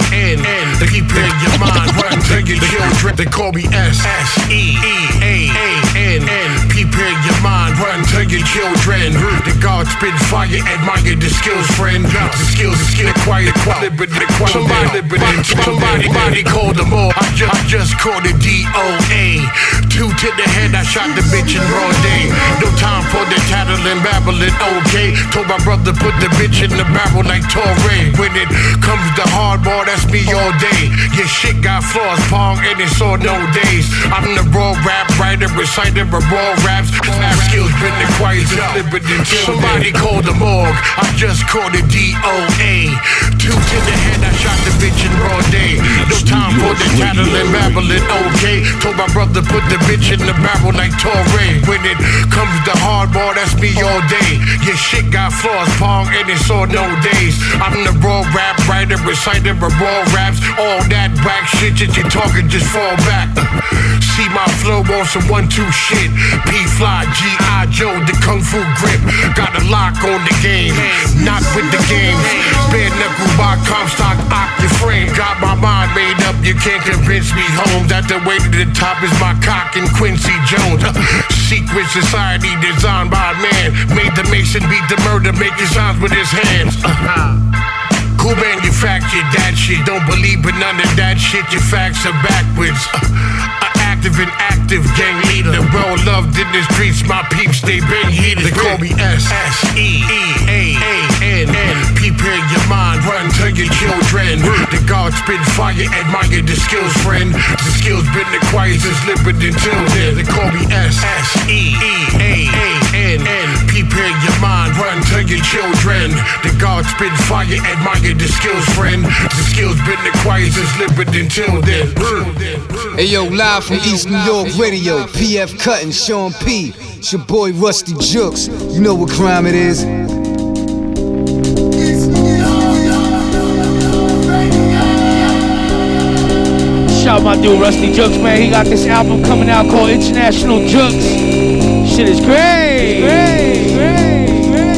Prepare your mind, run to your children. They call me S S E E A A N N. Prepare your mind, run to your children. The God spit fire, admire the skills, friend. The skills, the skill, quiet, quiet, but the quiet. Somebody, somebody, somebody called them all. I just, I just called the DOA. Two to the head, I shot the bitch in broad day. No time for the tattling, babbling, okay. Told my brother put the bitch in the barrel like Torre. When it comes to hardball, that's me all day. Your shit got flaws, pong, and it's all no days. I'm the raw rap writer, reciter of raw raps. Rap skills been acquired, delivered until somebody called the morgue. I just called the DOA. Two to the head, I shot the bitch in broad day. No time for the tattling, babbling, okay. Told my brother put the bitch in the barrel like Torre. When it comes to hardball, that's me all day. Your shit got flaws, pong, and it's all no days. I'm the raw rap writer, reciter of raw raps. All that whack shit that you're talking, just fall back. See my flow on some one-two shit. P-Fly, G.I. Joe, the Kung Fu grip. Got a lock on the game, not with the games. Bare knuckle by Comstock, ock your frame. Got my mind made up, you can't convince me home. That the way to the top is my cock and Quincy Jones. Secret society designed by man. Made the mason beat the murder, making sounds with his hands. Uh-huh. Who manufactured that shit? Don't believe but none of that shit. Your facts are backwards. Uh, active and active gang leader. Well loved in the streets, my peeps, they been heated. They call me S S E E A A N N. Prepare your mind, run to your children. The God spit fire, admire the skills, friend. The skills been acquired since living until then. They call me S S E E A A N. Prepare your mind, run to your children. The God spit fire, admire the skills, friend. The skills been acquired since living until then. Hey yo, live from East New York Radio, PF Cuttin, Sean P. It's your boy Rusty Juxx. You know what crime it is. Shout my dude Rusty Juxx, man. He got this album coming out called International Juxx. Shit is great.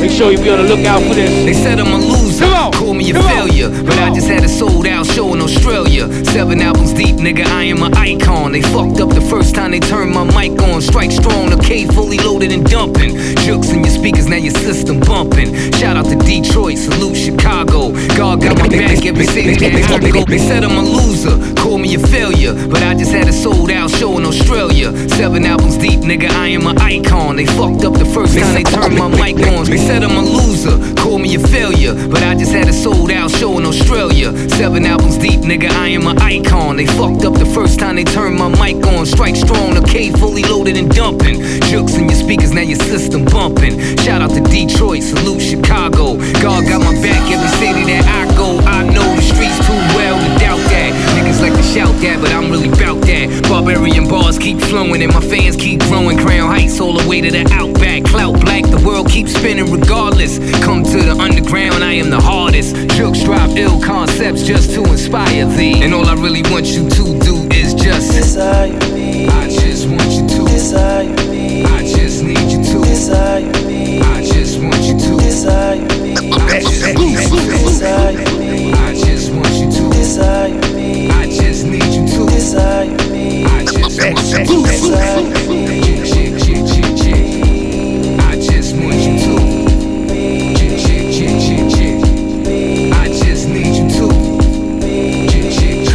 Make sure you be on the lookout for this. They said I'm a loser. Come on. Call me a failure, but I just had a sold out show in Australia. Seven albums deep, nigga, I am an icon. They fucked up the first time they turned my mic on. Strike strong, the K fully loaded and dumping. Juxx in your speakers, now your system bumping. Shout out to Detroit, salute Chicago. God got my back every city that I go. They said I'm a loser, call me a failure, but I just had a sold out show in Australia. Seven albums deep, nigga, I am an icon. They fucked up the first time they turned my mic on. They said I'm a loser, call me a failure, but I just had a sold out show in Australia. Seven albums deep, nigga, I am an icon. They fucked up the first time they turned my mic on. Strike strong, K fully loaded and dumping. Juxx in your speakers, now your system bumping. Shout out to Detroit, salute Chicago. God got my back every city that I go. I know the streets too well to doubt that. Niggas like to shout that, but I'm really bout that. Barbarian bars keep flowing and my fans keep growing. Crown Heights all the way to the outback. Clout black, the world keeps spinning regardless. Come to the underground, I am the hardest. Juxx drive ill concepts just to inspire thee. And all I really want you to do is just desire me. I just want you to desire me. I just need you to desire me. I just want you to desire me. I just need you to desire me. I just want you to desire me.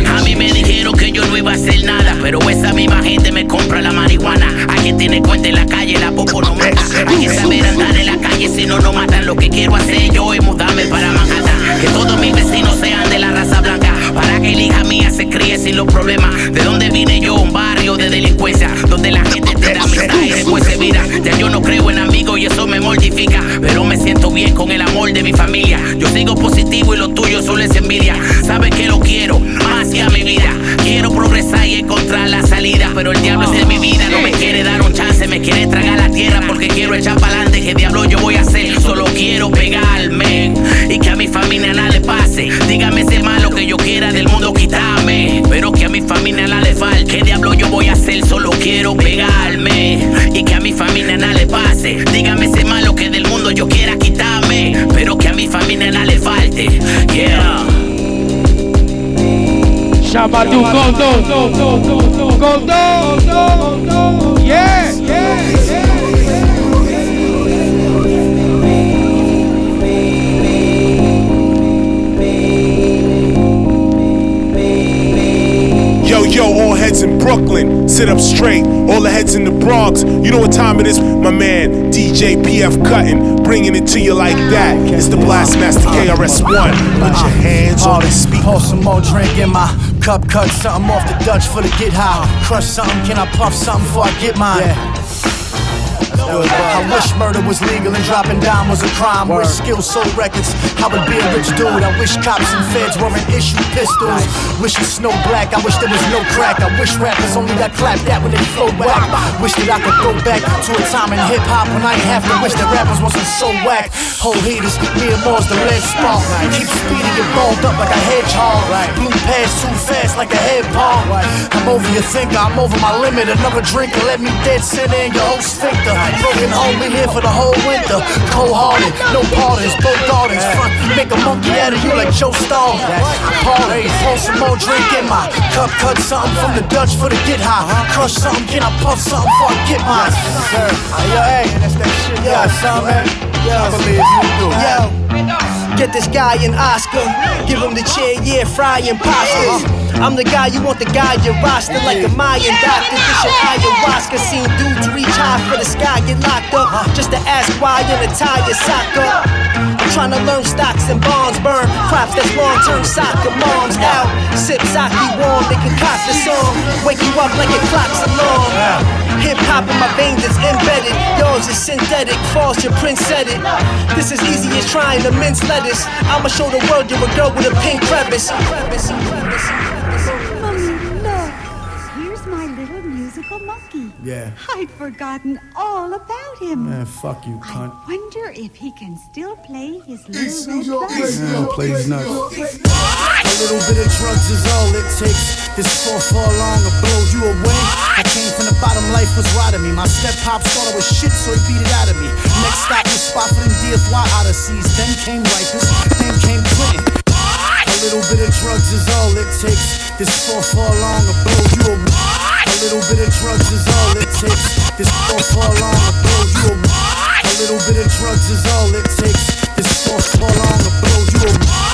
A mí me dijeron que yo no iba a hacer nada, pero esa misma gente me compra la marihuana. Hay que tener cuenta en la calle, la popo no mata. Hay que saber andar en la calle, si no, no matan. Lo que quiero hacer yo es mudarme para Manhattan. Que todos mis vecinos sean de la raza blanca. Para que la hija mía se críe sin los problemas. De donde vine yo, un barrio de delincuencia. Donde la gente amistad y después se vira. Ya yo no creo en amigos y eso me mortifica. Pero me siento bien con el amor de mi familia. Yo sigo positivo y lo tuyo solo es envidia. Sabes que lo quiero, más que a mi vida. Quiero progresar y encontrar la salida. Pero el diablo es de mi vida, no me quiere dar un chance. Me quiere tragar la tierra porque quiero echar para adelante. ¿Qué diablo yo voy a hacer? Solo quiero pegarme y que a mi familia nada le pase. Dígame ese malo que yo quiera del mundo quitarme. Pero que a mi familia nada le falte. ¿Qué diablo yo voy a hacer? Solo quiero pegarme y que a mi familia nada le pase. Dígame ese malo que del mundo yo quiera quitarme. Pero que a mi familia nada le falte. Yeah. Shabadu Godo. Godo. Yeah, yeah, Yo, yo, all heads in Brooklyn, sit up straight. In the Bronx, you know what time it is? My man, DJ PF Cuttin, bringing it to you like that. It's the Blastmaster KRS One. Put your hands on the speaker. Pour some more drink in my cup, cut something off the Dutch for the get high. Crush something, can I puff something before I get mine? I wish murder was legal and dropping dime was a crime. Wish skills sold records, I would be a rich dude. I wish cops and feds weren't issue pistols. Wish it snow black, I wish there was no crack. I wish rappers only got clapped at when they flow whack. Wish that I could go back to a time in hip hop when I ain't have to wish that rappers wasn't so whack. Whole haters, me and Moore's the lead spark. Keep speeding, and balled up like a hedgehog. Blue pads too fast like a head palm. I'm over your thinker, I'm over my limit. Another drink and let me dead center in your whole sphincter. Broken home, we here for the whole winter. Cold hearted, no pardons, both gardens. Front, make a monkey out of you like Joe Stall. Party, pour some more drink in my cup, cut something from the Dutch for the get high. Crush something, can I puff something before I get mine? Sir, yo, hey, that's that shit. Yo, son, man. Yo, I believe you do. Yo. Get this guy an Oscar. Give him the chair, yeah, fry imposters. I'm the guy you want the guy your roster like a Mayan doctor. This your ayahuasca. Seen dudes reach high for the sky, get locked up just to ask why in a tie your sock up. Trying to learn stocks and bonds, burn crops that's long term soccer moms out. Sip sake warm, they concoct the song. Wake you up like your clock's alarm. Hip hop in my veins is embedded. Yours is synthetic, false, your prince said it. This is easy as trying to mince lettuce. I'ma show the world you're a girl with a pink crevice. Mommy, look. Here's my little musical monkey. Yeah. I'd forgotten all about him. Man, fuck you, cunt. I Wonder if he can still play his little New York red bus. Man, please nuts. A little bit of drugs is all it takes. This four for long will blow you away. I came from the bottom, life was right me. My step pops thought I was shit, so he beat it out of me. Next stop was spot for them DFY Odysseys. Then came Rikers, then came Clinton. A little bit of drugs is all it takes. This four for long will blow you away. A little bit of drugs is all it takes. This four for on will blow you away. A little bit of drugs is all it takes. This four for long will blow you. A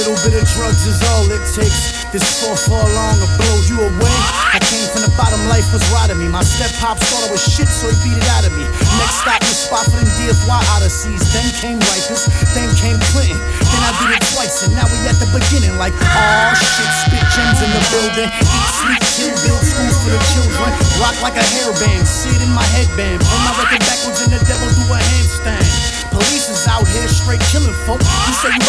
little bit of drugs is all it takes. This four for long will blow you away. I came from the bottom, life was right me. My step pops thought I was shit, so he beat it out of me. Next stop was spot for them DFY Odysseys. Then came Rikers, then came Clinton. Then I did it twice, and now we at the beginning. Like, aw shit, spit gems in the building. Eat, sleep, kill, build schools for the children. Rock like a hairband, sit in my headband. Pull my record backwards and the devil do a handstand. Police is out here straight killing folk. You say you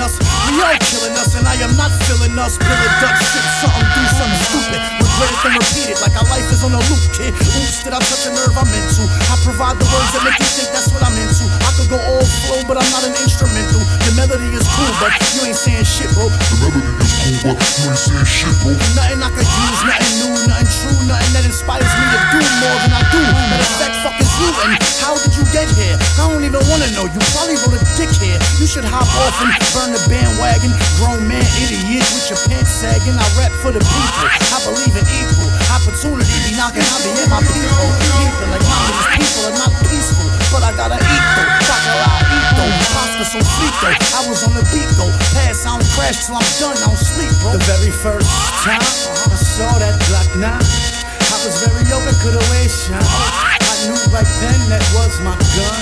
killing us, we all killing us, and I am not feeling us. Bill a duck shit, something, do something stupid. Regret it, then repeat it like our life is on a loop, kid. Oops, did I touch a nerve I'm into? I provide the words that make you think that's what I'm into. I could go all flow, but I'm not an instrumental. Your melody is cool, but you ain't saying shit, bro. The melody is cool, but you ain't saying shit, bro. Nothing I could use, nothing new, nothing true, nothing that inspires me to do more than I do. Matter of fact, fuck is you, and how did get here? I don't even wanna know. You probably wrote a dick here. You should hop off and burn the bandwagon. Grown man, idiot, with your pants sagging. I rap for the people. I believe in equal opportunity. Be knocking, I be in my people. People like these people are not peaceful, but I gotta eat though. Fuck a lot, eat though. Pasta so sweet though. I was on the beat though. Pass, I don't crash till I'm done. I don't sleep, bro. The very first time I saw that black 9. I was very open. I knew right then that was my gun.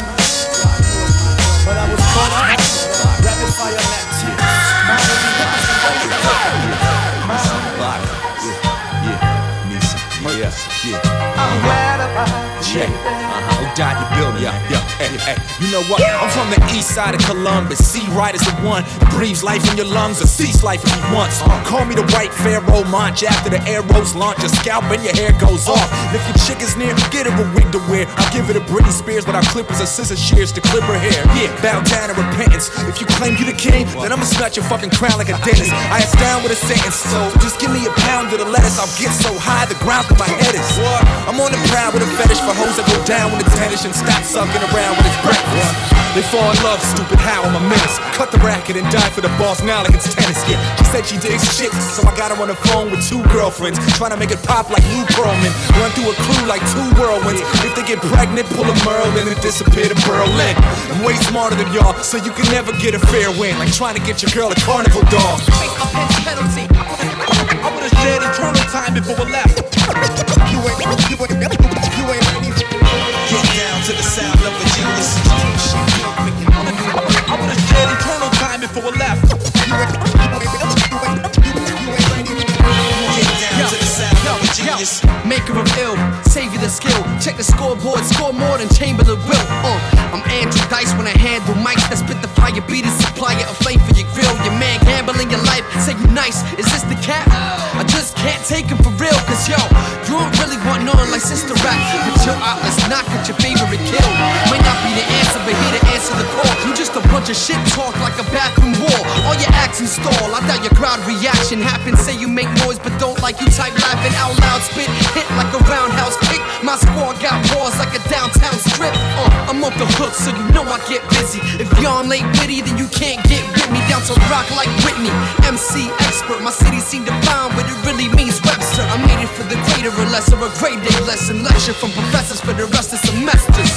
But I was caught up. Rapid fire that I'm glad about Yeah, uh-huh. Oh, God, you building. Yeah, yeah, hey, hey. You know what? I'm from the east side of Columbus. C. Right is the one breathes life in your lungs or cease life if wants. Uh, call me the white pharaoh munch after the arrows launch. Your scalp and your hair goes off. If your chick is near, get her a wig to wear. I'll give it a Britney Spears, but our clippers are scissor shears to clip her hair. Yeah, bow down to repentance. If you claim you the king, then I'ma snatch your fucking crown like a dentist. I ask down with a sentence, so just give me a pound of the lettuce. I'll get so high the ground for my head is. I'm on the prowl with a fetish for hoes that go down when it's tennis and stop sucking around breakfast. They fall in love, stupid how I'm a menace. Cut the racket and die for the boss now like it's tennis. Yeah, she said she digs shit, so I got her on the phone with two girlfriends, trying to make it pop like Lou Pearlman. Run through a crew like two whirlwinds. If they get pregnant, pull a Merlin and disappear to Berlin. I'm way smarter than y'all, so you can never get a fair win. Like trying to get your girl a carnival dog. I would've shed eternal time before we left. You ain't, you ain't, you ain't, to the sound of a genius. Maker of ill, savior the skill. Check the scoreboard, score more than Chamberlain will. Uh, I'm Andrew Dice when I handle mics that spit the fire. Be the supplier of flame for your grill. Your man gambling your life, say you nice. Is this the cat? I just can't take him for real, cause yo, you don't really want none like Sister Rap. But chill out, let's knock at your favorite kill. Might not be the answer, but here to answer the call. You just a bunch of shit talk like a bathroom wall. All your acts install. I doubt your crowd reaction happens. Say you make noise, but don't like you type laughing out loud. Spit Hook, so you know I get busy. If y'all late witty, then you can't get with me. Down to rock like Whitney. MC expert, my city seem to find what it really means. Webster, I made it for the greater or lesser. A grade day lesson. Lecture from professors for the rest of semesters.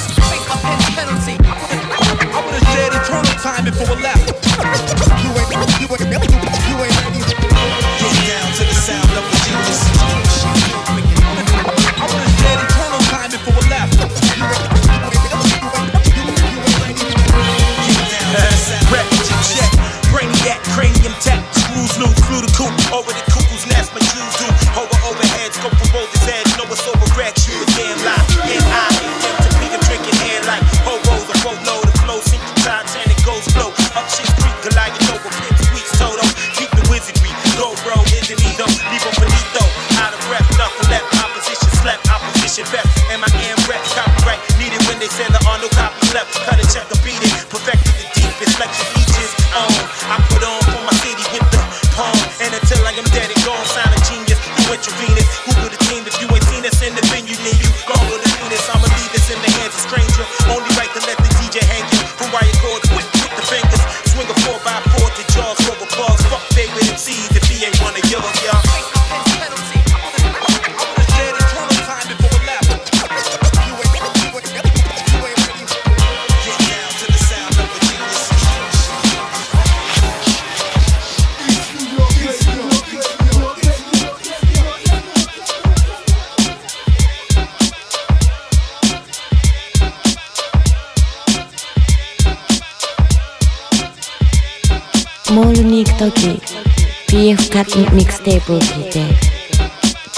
stable today.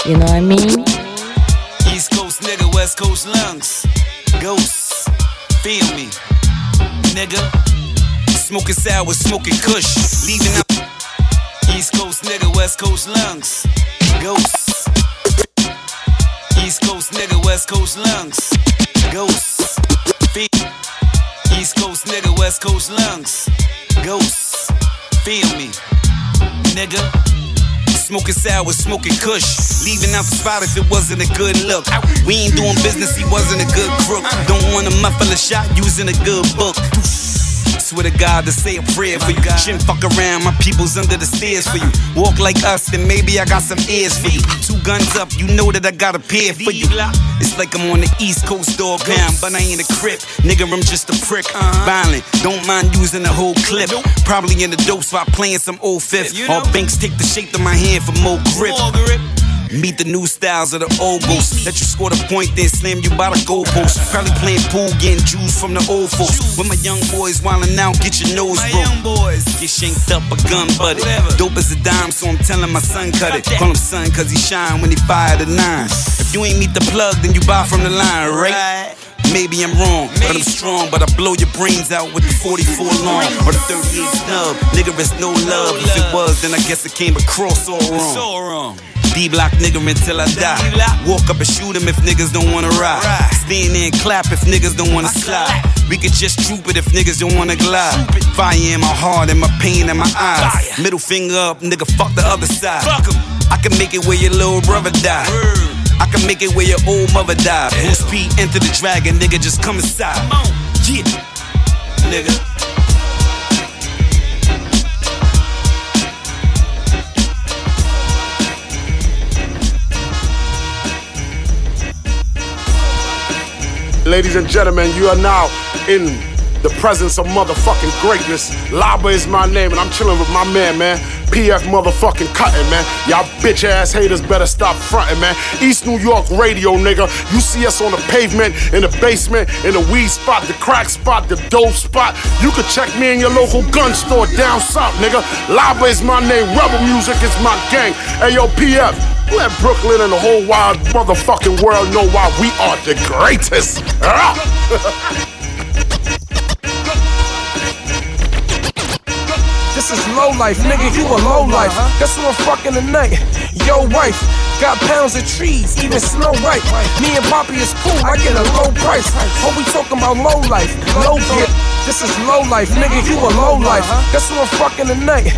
You know what I mean? East Coast nigga, West Coast lungs. Ghosts, feel me, nigga. Smoking sour, smoking kush. Leaving out. East Coast nigga, West Coast lungs. Ghosts. East Coast nigga, West Coast lungs. Ghosts. Feel. East Coast nigga, West Coast lungs. Ghosts. Feel me, nigga. Smoking sour, smoking kush. Leaving out the spot if it wasn't a good look. We ain't doing business, he wasn't a good crook. Don't want a muffle a shot using a good book. Swear to God to say a prayer for you. Shouldn't fuck around, my people's under the stairs for you. Walk like us, then maybe I got some ears for you. Two guns up, you know that I got a pair for you. It's like I'm on the East Coast dog pound, but I ain't a crip. Nigga, I'm just a prick. Violent, don't mind using the whole clip. Probably in the dope spot playing some old fifth. All banks take the shape of my hand for more grip. Meet the new styles of the old ghosts. Let you score the point, then slam you by the goalpost. Probably playing pool, getting juice from the old folks. With my young boys wildin' out, get your nose broke. Young boys Get shanked up a gun buddy. Dope as a dime, so I'm telling my son cut it. Call him son, cause he shine when he fired a nine. If you ain't meet the plug, then you buy from the line, right? Maybe I'm wrong, but I'm strong. But I blow your brains out with the 44 long or the 38 snub. Nigga, it's no love. If it was, then I guess it came across all wrong. D block nigga until I die. Walk up and shoot him if niggas don't wanna ride. Stand there and clap if niggas don't wanna slide. We could just troop it if niggas don't wanna glide. Fire in my heart and my pain in my eyes. Middle finger up, nigga, fuck the other side. I can make it where your little brother die. I can make it where your old mother died. Full speed, enter the dragon, nigga, just come inside. on Yeah, nigga. Ladies and gentlemen, you are now in the presence of motherfucking greatness. Laba is my name, and I'm chilling with my man, man. PF motherfucking Cuttin, man. Y'all bitch ass haters better stop fronting, man. East New York radio, nigga. You see us on the pavement, in the basement, in the weed spot, the crack spot, the dope spot. You could check me in your local gun store down south, nigga. Laba is my name. Rebel music is my gang. Yo, PF. Let Brooklyn and the whole wide motherfucking world know why we are the greatest. Ah! This is low life, nigga. You a low life. Guess who I'm fucking tonight? Yo, wife. Got pounds of trees, even Snow White. Me and Poppy is cool. I get a low price. What we talking about low life? Low gear. This is low life, nigga. You a low life. Guess who I'm fucking tonight?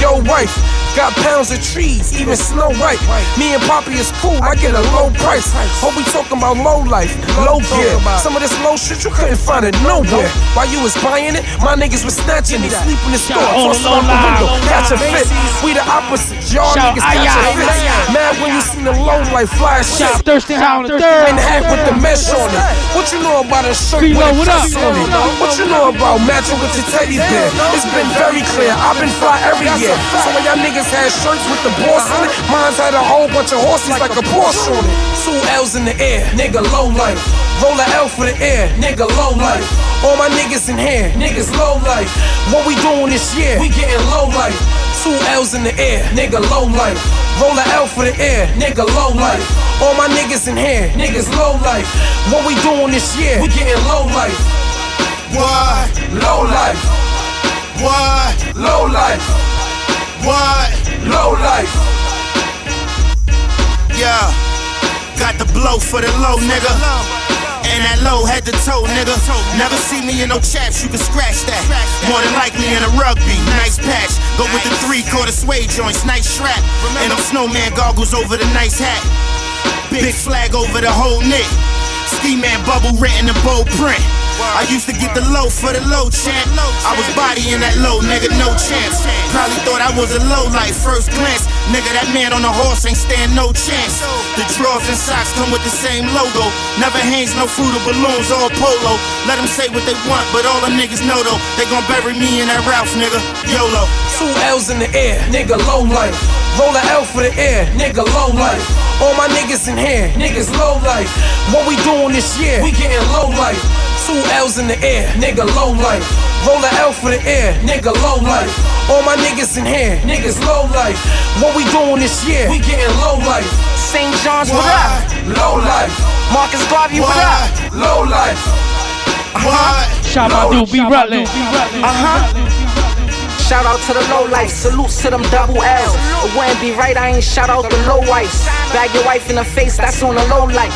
Yo, wife. Got pounds of trees, even Snow White. Me and Poppy is cool. I get a low price. What we talking about low life? Low gear. Some of this low shit you couldn't find it nowhere. While you was buying it, my niggas was snatching it. Sleep in the store, toss it out the window, catch a fit. We the opposite, Y'all niggas catch a fit. Mad when you seen the low life fly shit. Howell the third. In the hat with the mesh on it. What you know about a shirt with a what on it? What you know about matching with your teddy bear? It's been very clear. I've been fly every year. So of y'all niggas had shirts with the boss on it. Uh-huh. Mine's had a whole bunch of horses like a Porsche on it. Two L's in the air, nigga low life. Roll a L for the air, nigga low life. All my niggas in here, niggas low life. What we doing this year? We getting low life. Two L's in the air, nigga low life. Roll a L for the air, nigga low life. All my niggas in here, niggas low life. What we doing this year? We getting low life. What? Low life. Why? Low life. Why? Low life. Yeah. Got the blow for the low, nigga. And that low head to toe, nigga. Never see me in no chaps, you can scratch that. More than likely in a rugby, nice patch. Go with the three quarter suede joints, nice strap. And them snowman goggles over the nice hat. Big flag over the whole neck. Ski man bubble written in bold print. I used to get the low for the low champ. I was bodying that low, nigga, no chance. Probably thought I was a low life first glance. Nigga, that man on the horse ain't stand no chance. The drawers and socks come with the same logo. Never hangs no fruit or balloons or polo. Let them say what they want, but all the niggas know though, they gon' bury me in that Ralph, nigga. YOLO. Two L's in the air, nigga low life. Roll a L for the air, nigga low life. All my niggas in here, niggas low life. What we doing this year? We getting low life. Two L's in the air, nigga low life. Roll a L for the air, nigga, low life. All my niggas in here, niggas low life. What we doing this year? We getting low life. St. John's, what up? Low life. Marcus Garvey, what up? Low life. Uh-huh. Shout out to B Rutland. Uh-huh. Shout out to the low life, salutes to them double L's. It wouldn't be right, I ain't shout out the low wives. Bag your wife in the face, that's on the low life.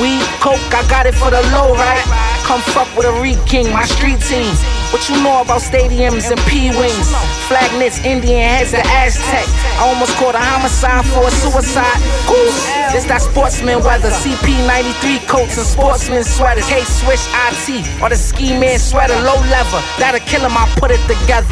Weed, coke, I got it for the low, right? Come fuck with a Reed King, my street team. What you know about stadiums and P-Wings? Flag knits, Indian heads, the Aztec. I almost caught a homicide for a suicide. Goose, this that sportsman weather. CP93 coats and sportsman sweaters. K-Swish IT or the ski man sweater. Low level, that'll kill him, I put it together.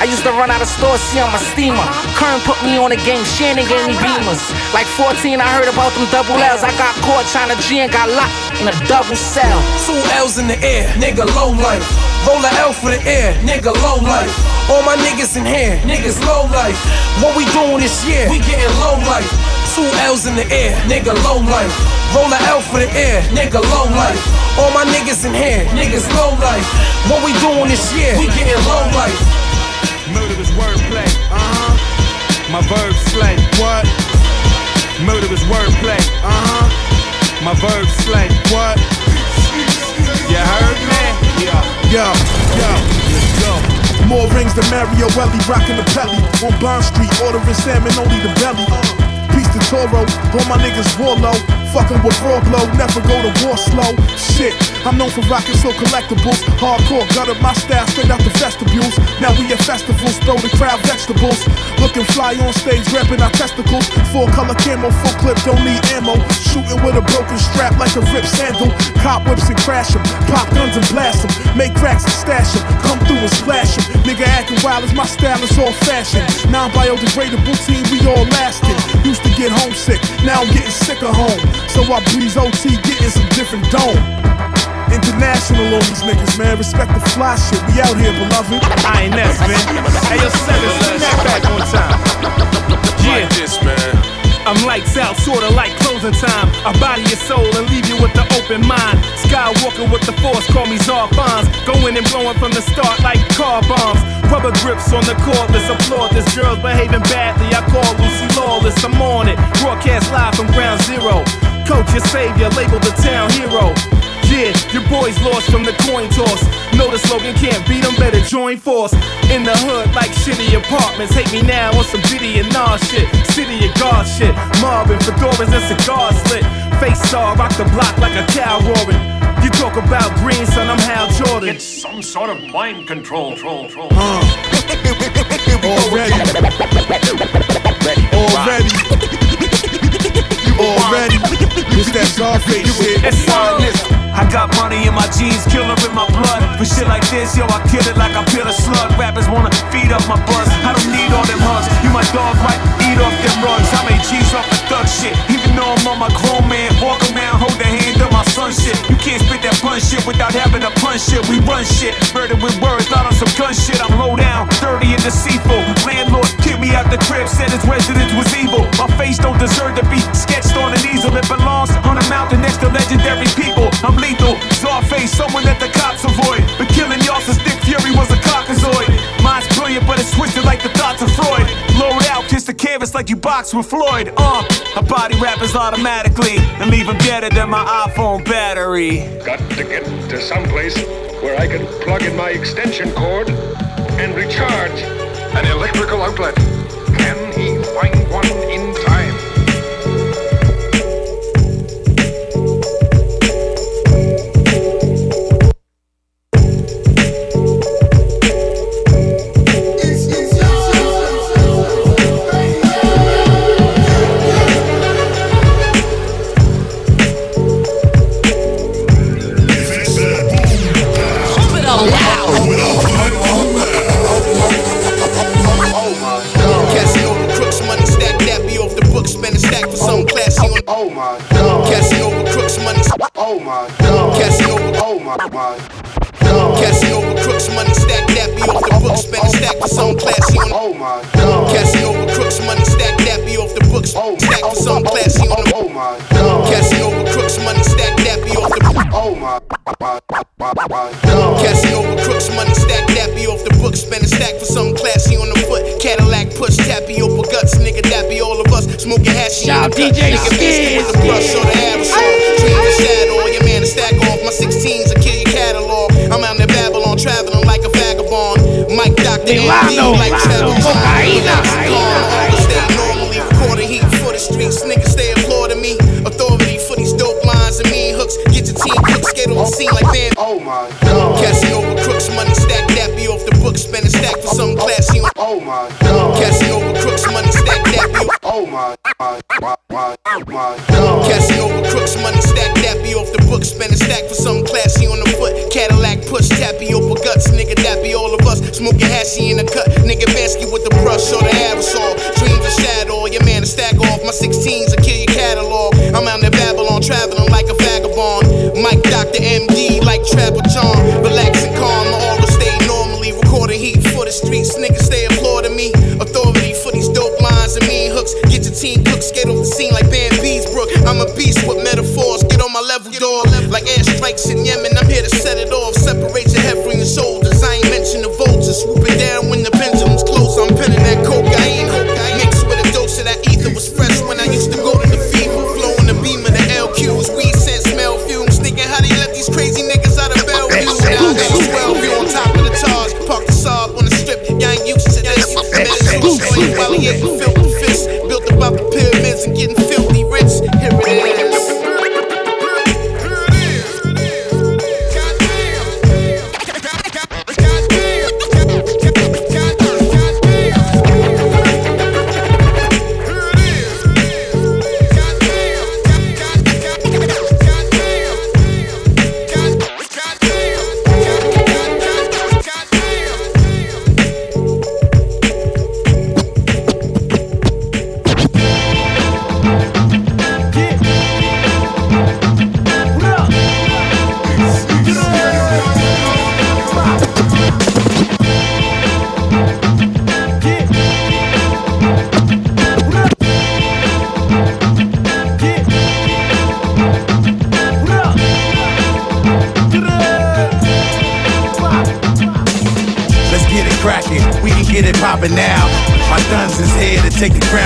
I used to run out of stores, see I'm a steamer. Kern put me on the game, Shannon gave me beamers. Like 14, I heard about them double L's. I got caught trying to G and got locked in a double cell. Two L's in the air, nigga, low life. Roll a L for the air, nigga, low life. All my niggas in here, niggas low life. What we doing this year? We getting low life. Two L's in the air, nigga, low life. Roll a L for the air, nigga, low life. All my niggas in here, niggas low life. What we doing this year? We getting low life. Murderous wordplay. Uh huh. My verb slay. What? Murderous wordplay. Uh huh. My verb slay. What? You heard me? Yeah. Yo, yo. More rings than Mario Welly, rocking the pelly. On Bond Street, ordering salmon, only the belly. To Toro, all my niggas war low. Fucking with raw blow, never go to war slow. Shit, I'm known for rocking so collectibles. Hardcore, gutted my style straight out the vestibules. Now we at festivals, throw the crowd vegetables. Looking fly on stage, grabbing our testicles. Four color camo, full clip, don't need ammo. Shooting with a broken strap like a ripped sandal. Cop whips and crash crash 'em, pop guns and blast blast 'em. Make cracks and stash stash 'em, come through and splash 'em. Nigga acting wild as my style is all fashion. Non biodegradable team, we all lasting. Used to get homesick, now I'm getting sick of home. So I breeze OT, getting some different dome. International on these niggas, man. Respect the fly shit. We out here, beloved. I ain't next, man. Hey, yo, seven, sing that back one time. Yeah. this, man. I'm lights out, sorta like closing time. I body your soul and leave you with the open mind. Skywalker with the force, call me Czar Fonz. Going and blowing from the start like car bombs. Rubber grips on the cordless, applaud this girl's behaving badly. I call Lucy Lawless, I'm on it. Broadcast live from ground zero. Coach your savior, label the town hero. Yeah, your boys lost from the coin toss. Know the slogan can't beat them, better join force. In the hood, like shitty apartments. Hate me now on some Diddy and Nas shit. City of God shit. Marvin, fedoras and cigars lit. Face saw, rock the block like a cow roaring. You talk about green, son, I'm Hal Jordan. It's some sort of mind control. Troll, troll. Already. Already. Already. It's that Scarface shit. It's. I got money in my jeans, killer in my blood. For shit like this, yo, I kill it like I peel a slug. Rappers wanna feed up my buzz. I don't need all them hugs. You my dog might eat off them rugs. I made cheese off the thug shit. Even though I'm on my grown man, walk around, hold the hand of my son shit. You can't spit that pun shit without having a punch shit. We run shit, murder with words, not on some gun shit. I'm low down, dirty and deceitful. Landlord kicked me out the crib, said his residence was evil. My face don't deserve to be sketched on an easel. It belongs on a mountain next to legendary people. I'm lethal, Czarface, someone that the cops avoid. But killing y'all since Nick Fury was a caucasoid. Mine's brilliant, but it's twisted like the thoughts of Freud. Load out, kiss the canvas like you box with Floyd. Uh, I body rappers automatically and leave them deader than my iPhone battery. Got to get to someplace where I can plug in my extension cord and recharge an electrical outlet. Can he find one in my god. Casanova. Oh my god. Casanova crooks money stack that be off the books, spend a stack for something classy on. The Oh my god. Casanova crooks money stack that be off the books, stack for something classy on. The Oh my god. Casanova crooks money stack that be off off the. Oh my. Cassie over crooks, money stack, that be off the book. Spend a stack for something classy on the foot. Cadillac push, tapioca guts, nigga, that be all of us. Smoking hashy in the cut. DJ Nigga, Milano, MD, like Milano, Trevor. cocaína. All the stay normally recording heat for the streets. Niggas stay applauding me. Authority for these dope lines and mean hooks. Get your team cook, skate on the scene like Bam. Oh, oh my god. Cassie over crooks, money stack, that be off the book. Spend a stack for something classy. On. Oh my god. Cassie over crooks, money stack, that. Oh my. my, my, my, my god. Cassie over crooks, money stack, that be off the book. Spend a stack for something classy on the foot. Cadillac push, tapioca guts, Like airstrikes in Yemen, take the ground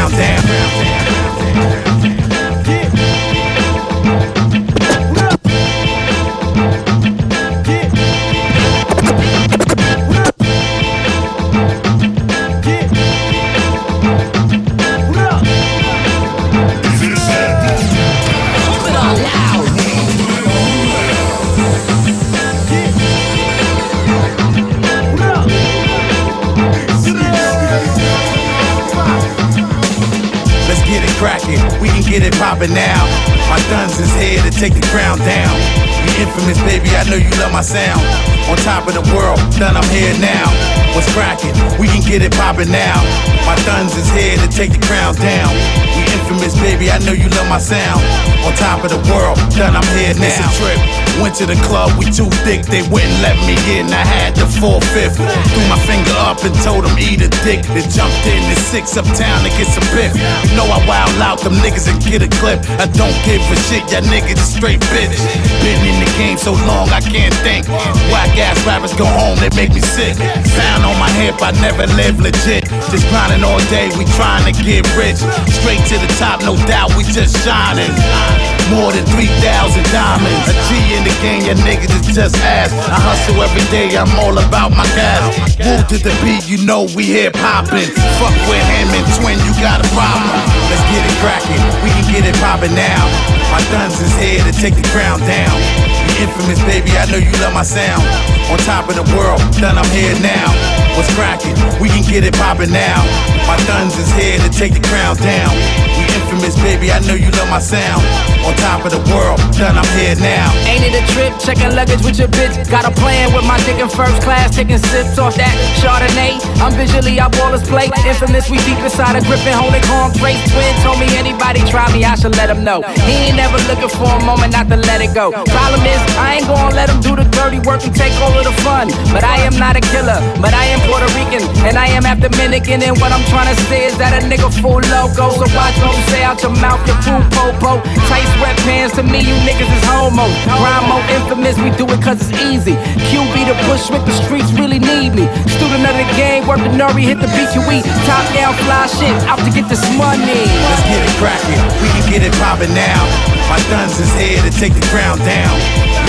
We can get it poppin' now. My guns is here to take the ground down. Infamous, baby. I know you love my sound. On top of the world, done. I'm here now. What's cracking? We can get it poppin' now. My guns is here to take the crown down. We infamous, baby. I know you love my sound. On top of the world, done. I'm here now. It's a trip. Went to the club, we too thick, they wouldn't let me in. I had the four fifth. Threw my finger up and told them eat a dick. They jumped in the six uptown to get some piff. You know I wild out them niggas and get a clip. I don't give a shit, y'all niggas is straight bitch. Been in the game so long I can't think. Whack ass rappers go home, they make me sick. Sound on my hip, I never live legit. Just grinding all day, we trying to get rich. Straight to the top, no doubt, we just shining. More than 3,000 diamonds. A G in the game, your niggas is just ass. I hustle every day, I'm all about my cash. Move to the beat, you know we hip hopping. Fuck with him and twin, you got a problem. Let's get it cracking, we can get it poppin' now. My guns is here to take the crown down. Infamous, baby, I know you love my sound. On top of the world, done, I'm here now. What's cracking? We can get it poppin' now. My guns is here to take the crown down. We infamous, baby, I know you love my sound. On top of the world, done, I'm here now. Ain't it a trip? Checking luggage with your bitch. Got a plan with my dick in first class, taking sips off that Chardonnay. I'm visually up all his plate. Infamous, we deep inside a griffin, holding concrete. Twin told me anybody try me, I should let him know. He ain't never looking for a moment not to let it go. Problem is, I ain't gonna let them do the dirty work and take all of the fun. But I am not a killer, but I am Puerto Rican, and I am half Dominican. And what I'm trying to say is that a nigga full loco. So watch what you say out your mouth, you fool popo. Tight sweatpants to me, you niggas is homo. Rhyme more infamous, we do it cause it's easy. QB the Bushwick, the streets really need me. Student of the game, work the Nuri, hit the BQE. Top down, fly shit, out to get this money. Let's get it cracking. We can get it poppin' now. My guns is here to take the crown down.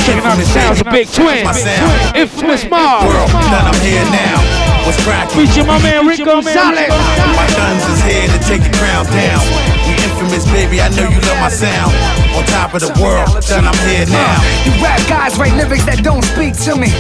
Checking out the sounds of Big Twin. My sound. Infamous Mars. World, done I'm here now. What's cracking? Feature my man Rick Gonzalez. My guns is here to take the crown down. We infamous, baby. I know you love my sound. On top of the world, done I'm here now. You rap guys write lyrics that don't speak to me.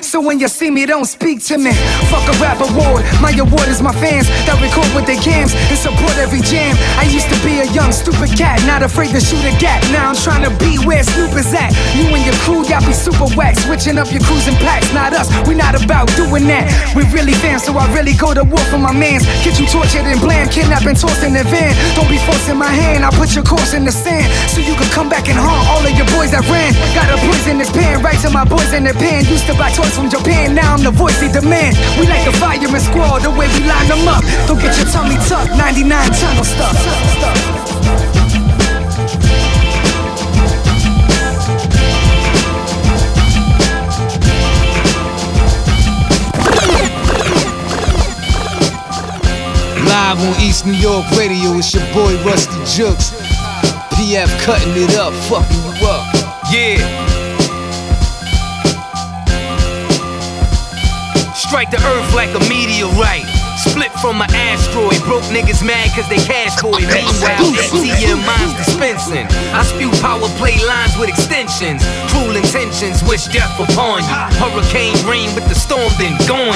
So when you see me, don't speak to me. Fuck a rap award. My award is my fans that record with their cams and support every jam. I used to be a young, stupid cat, not afraid to shoot a gap. Now I'm trying to be where Snoop is at. You and your crew, y'all be super whack. Switching up your cruising packs, not us. We not about doing that. We really fans, so I really go to war for my mans. Get you tortured and bland, kidnapped and tossed in the van. Don't be forcing my hand, I put your course in the sand. So you can come back and haunt all of your boys that ran. Got a poison in this pan, right to my boys in the pen. Used to buy toys from Japan, now I'm the voice they demand. We like the fireman squad, the way we line them up. Don't get your tummy tucked, 99 tunnel stuff. Live on East New York Radio, it's your boy Rusty Juxx. PF cutting it up, fucking you up. Yeah. Strike the earth like a meteorite. Split from an asteroid. Broke niggas mad cause they cash for it. Meanwhile, ATM minds dispensing. I spew power play lines with extensions. Cruel intentions, wish death upon you. Hurricane rain with the storm, then gone.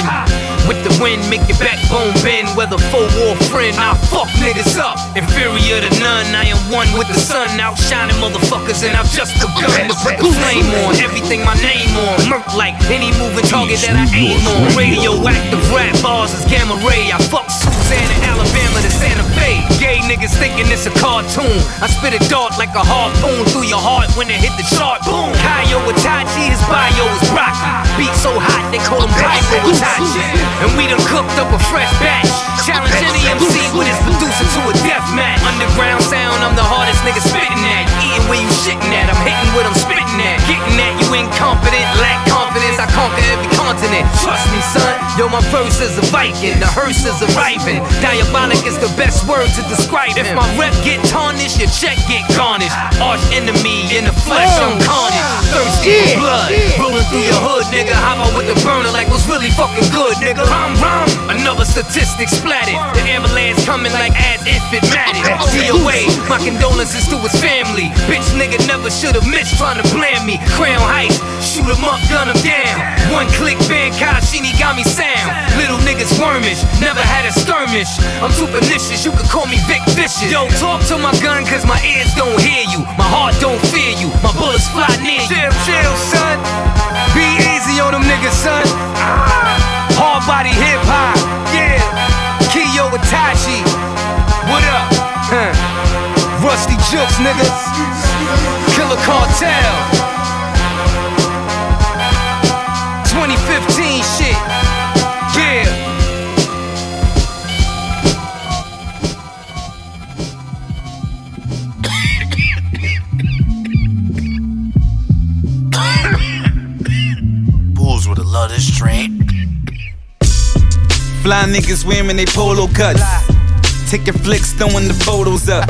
With the wind, make your backbone bend. Whether foe or friend, I fuck niggas up. Inferior to none, I am one with the sun. Outshining motherfuckers, and I've just begun to put the flame on. Everything my name on. Murk like any moving target that I aim on. Radioactive rap bars is gamma ray. I fuck Susanna, Alabama to Santa Fe. Gay niggas thinking it's a cartoon. I spit a dart like a harpoon through your heart when it hit the chart. Boom. Kaio Itachi, his bio is rocky. Beat so hot they call him Kaio Itachi. And we done cooked up a fresh batch. Challenge any MC with his producer to a death match. Underground sound, I'm the hardest nigga spitting at. Eating where you shitting at. I'm hitting what I'm spitting at. Getting at you incompetent, lack confidence. I conquer every continent. Trust me, son. Yo, my verse is a Viking. The hearse is arriving. Diabolic is the best word to describe If my rep get tarnished, your check get garnished. Arch enemy in the flesh, I'm carnage. Ah. Thirsty for blood. Rolling through your hood, nigga. How about with the burner like what's really fucking good, nigga? Rom, rom. Another statistic splatted. The ambulance coming like as if it mattered. DOA, my condolences to his family. Bitch nigga never should've missed trying to blame Crown Heights, shoot him up, gun him down. One click, Van Kashini got me sound. Little niggas wormish, never had a skirmish. I'm too pernicious, you can call me Vic Vicious. Yo, talk to my gun, cause my ears don't hear you. My heart don't fear you, my bullets fly near you. Chill, chill, son. Be easy on them niggas, son. Hard body hip hop, yeah. Kiyo Itachi, what up? Huh. Rusty Juxx, niggas. Killer Cartel. 2015 shit. Yeah. Bulls would have loved this train. Fly niggas wearing they polo cuts. Taking flicks, throwing the photos up.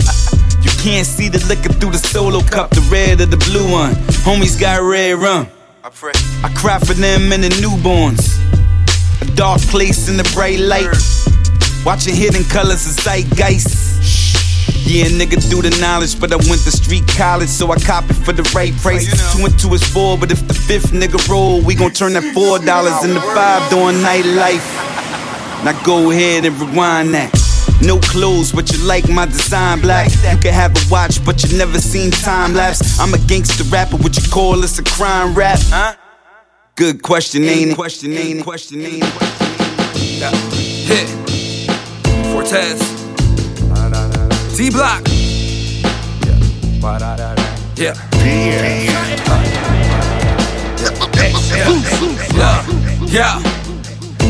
You can't see the liquor through the solo cup, the red or the blue one. Homies got red rum. I pray. I cry for them and the newborns. A dark place in the bright light. Watching hidden colors of zeitgeist. Yeah, nigga, do the knowledge, but I went to street college, so I cop it for the right price. Two and two is four, but if the fifth nigga roll, we gon' turn that four dollars into five during nightlife. Now go ahead and rewind that. No clothes, but you like my design black. You can have a watch, but you never seen time lapse. I'm a gangster rapper, what you call this a crime rap? Huh? Good question, ain't it? Question, ain't it? Question, ain't it? Yeah. Hit. Fortes. T Block. Yeah. Yeah.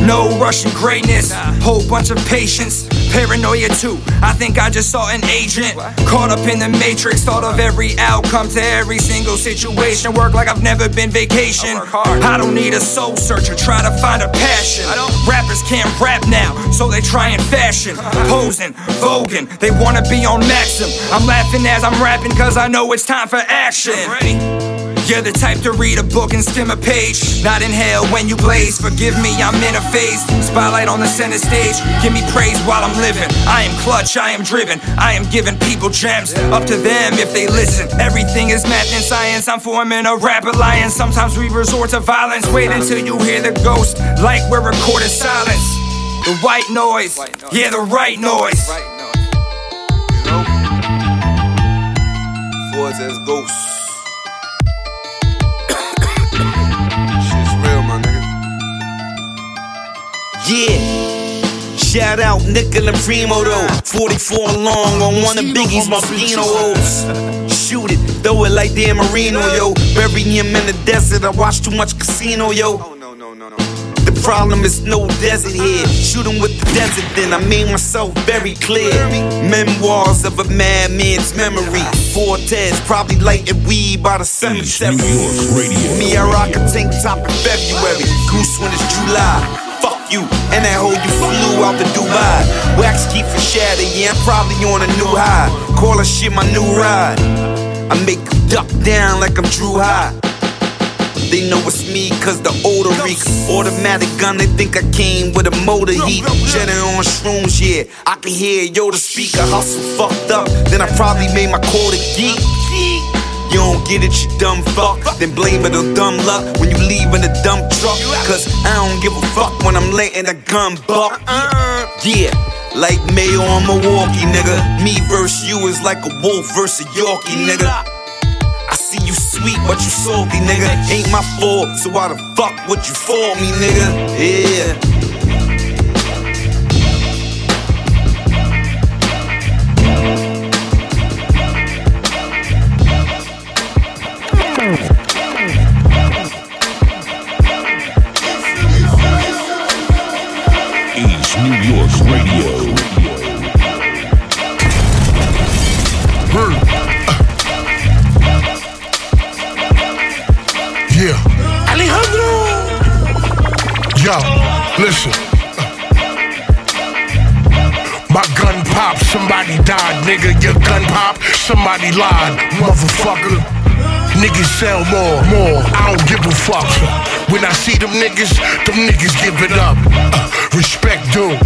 No Russian greatness, whole bunch of patience, paranoia too. I think I just saw an agent caught up in the matrix. Thought of every outcome to every single situation. Work like I've never been vacation. I don't need a soul searcher, try to find a passion. Rappers can't rap now, so they try and fashion, posing, voguing. They wanna be on Maxim. I'm laughing as I'm rapping, cause I know it's time for action. You're the type to read a book and skim a page. Not in hell when you blaze. Forgive me, I'm in a phase. Spotlight on the center stage. Give me praise while I'm living. I am clutch, I am driven. I am giving people gems. Up to them if they listen. Everything is math and science. I'm forming a rap alliance. Sometimes we resort to violence. Wait until you hear the ghost. Like we're recording silence. The white noise. Yeah, the right noise. Fords as ghosts. Yeah. Shout out Nickel and Primo though. 44 long on one of Biggie's Moschino's. Shoot it, throw it like Dan Marino, yo. Bury him in the desert. I watch too much casino, yo. The problem is no desert here. Shoot him with the desert, then I made myself very clear. Memoirs of a madman's memory. Fortes probably lighting weed by the cemetery. Me, I rock a tank top in February. Goose when it's July. You, and that hoe you flew out to Dubai. Wax keep for shatter, yeah, I'm probably on a new high. Call that shit my new ride. I make you duck down like I'm Drew High. They know it's me cause the older reek Automatic gun, they think I came with a motor heat Jetting on shrooms, yeah I can hear Yoda speaker Hustle fucked up, then I probably made my quarter geek you don't get it, you dumb fuck. Then blame it on dumb luck when you leave in a dump truck. Cause I don't give a fuck when I'm letting a gun buck. Yeah, like Mayo on Milwaukee, nigga. Me versus you is like a wolf versus a Yorkie, nigga. I see you sweet, but you salty, nigga. Ain't my fault, so why the fuck would you for me, nigga? Yeah. Nigga. Your gun pop, somebody lied, motherfucker. Niggas sell more, more. I don't give a fuck. When I see them niggas, them niggas give it up. Uh, respect due,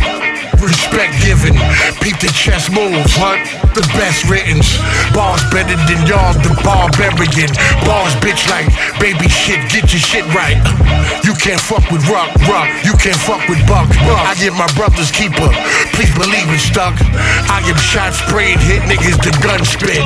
respect given. Peep the chess moves, what? The best written. Bars better than y'all, the barbarian. Bars bitch like baby shit, get your shit right. You can't fuck with Ruck, Ruck. You can't fuck with Buck, Buck. I get my brother's keeper. Please believe it's stuck. I am shot sprayed, hit niggas the gun spit.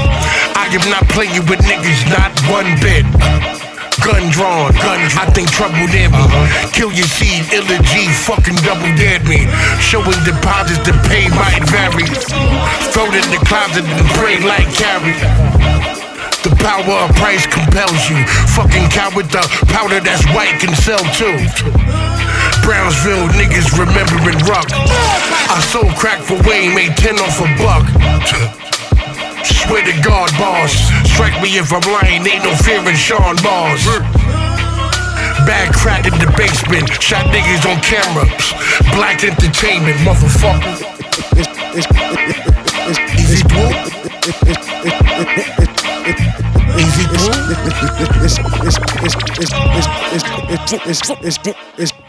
I am not playing with niggas, not one bit. Gun drawn, gun drawn. I think trouble near me. Uh-huh. Kill your seed, illa G, fucking double dead me. Showing deposits to pay might vary. Throw it in the closet and pray like carry. The power of price compels you. Fucking coward, the powder that's white can sell too. Brownsville niggas remembering Ruck. I sold crack for Wayne, made 10 off a buck. Swear to God, boss. Strike me if I'm lying, ain't no fear in Sean Boss. Bad crack in the basement, shot niggas on camera. Black entertainment, motherfucker. Easy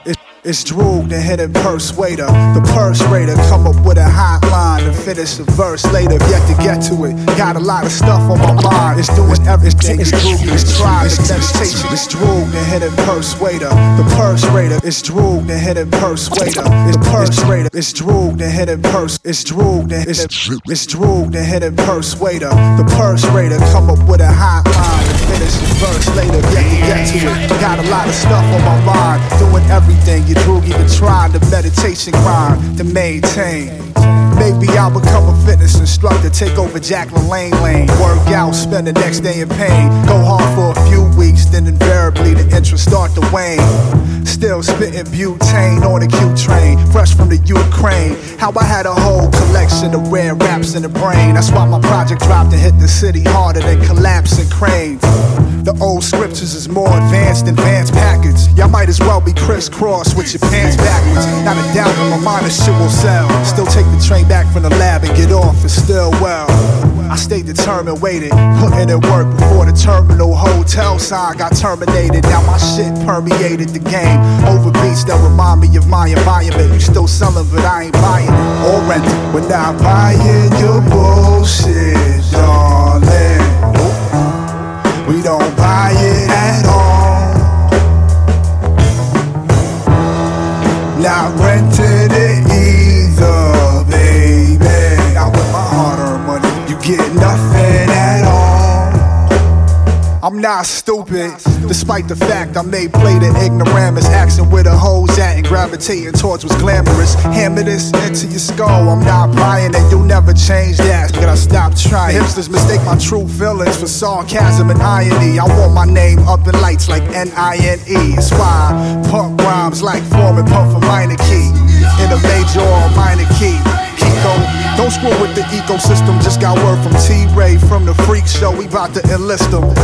It's Drew, the hidden persuader, the persuader. Come up with a hotline to finish the verse later. Yet to get to it, got a lot of stuff on my mind. It's doing everything. It's Drew, it's trying, it's meditation. It's Drew, the hidden persuader, the persuader. It's Drew, the hidden persuader. It's persuader. It's Drew, the hidden purse. It's Drew, the it's, it's Drew, the hidden persuader, the persuader. Come up with a hotline finish the verse later. Yet to get to it, got a lot of stuff on my mind. Doing everything. You Drew even trying the meditation grind to maintain. Maybe I'll become a fitness instructor, take over Jack LaLanne Lane. Work out, spend the next day in pain. Go hard for a few weeks, then invariably the interest start to wane. Still spitting butane on the Q train, fresh from the Ukraine. How I had a whole collection of rare raps in the brain. That's why my project dropped and hit the city harder than collapsing cranes. The old scriptures is more advanced than Vance packets. Y'all might as well be crisscross with your pants backwards. Not a doubt in my mind, this shit will sell. Still take the train back from the lab and get off, it's still well. I stayed determined, waited, putting in work before the terminal hotel sign got terminated. Now my shit permeated the game. Over beats that remind me of my environment. You still selling, but I ain't buying or renting. We're not buying your bullshit, don't buy it at all. Not renting I'm not stupid, despite the fact I may play the ignoramus, asking where the hoes at and gravitating towards what's glamorous. Hammer this into your skull. I'm not buying it. You'll never change that. Gotta stop trying. Hipsters mistake my true feelings for sarcasm and irony. I want my name up in lights like N-I-N-E. It's why punk rhymes like forming pump for minor key in a major or minor key. Kiko, don't screw with the ecosystem. Just got word from T-Ray from the Freak Show. We bout to enlist them.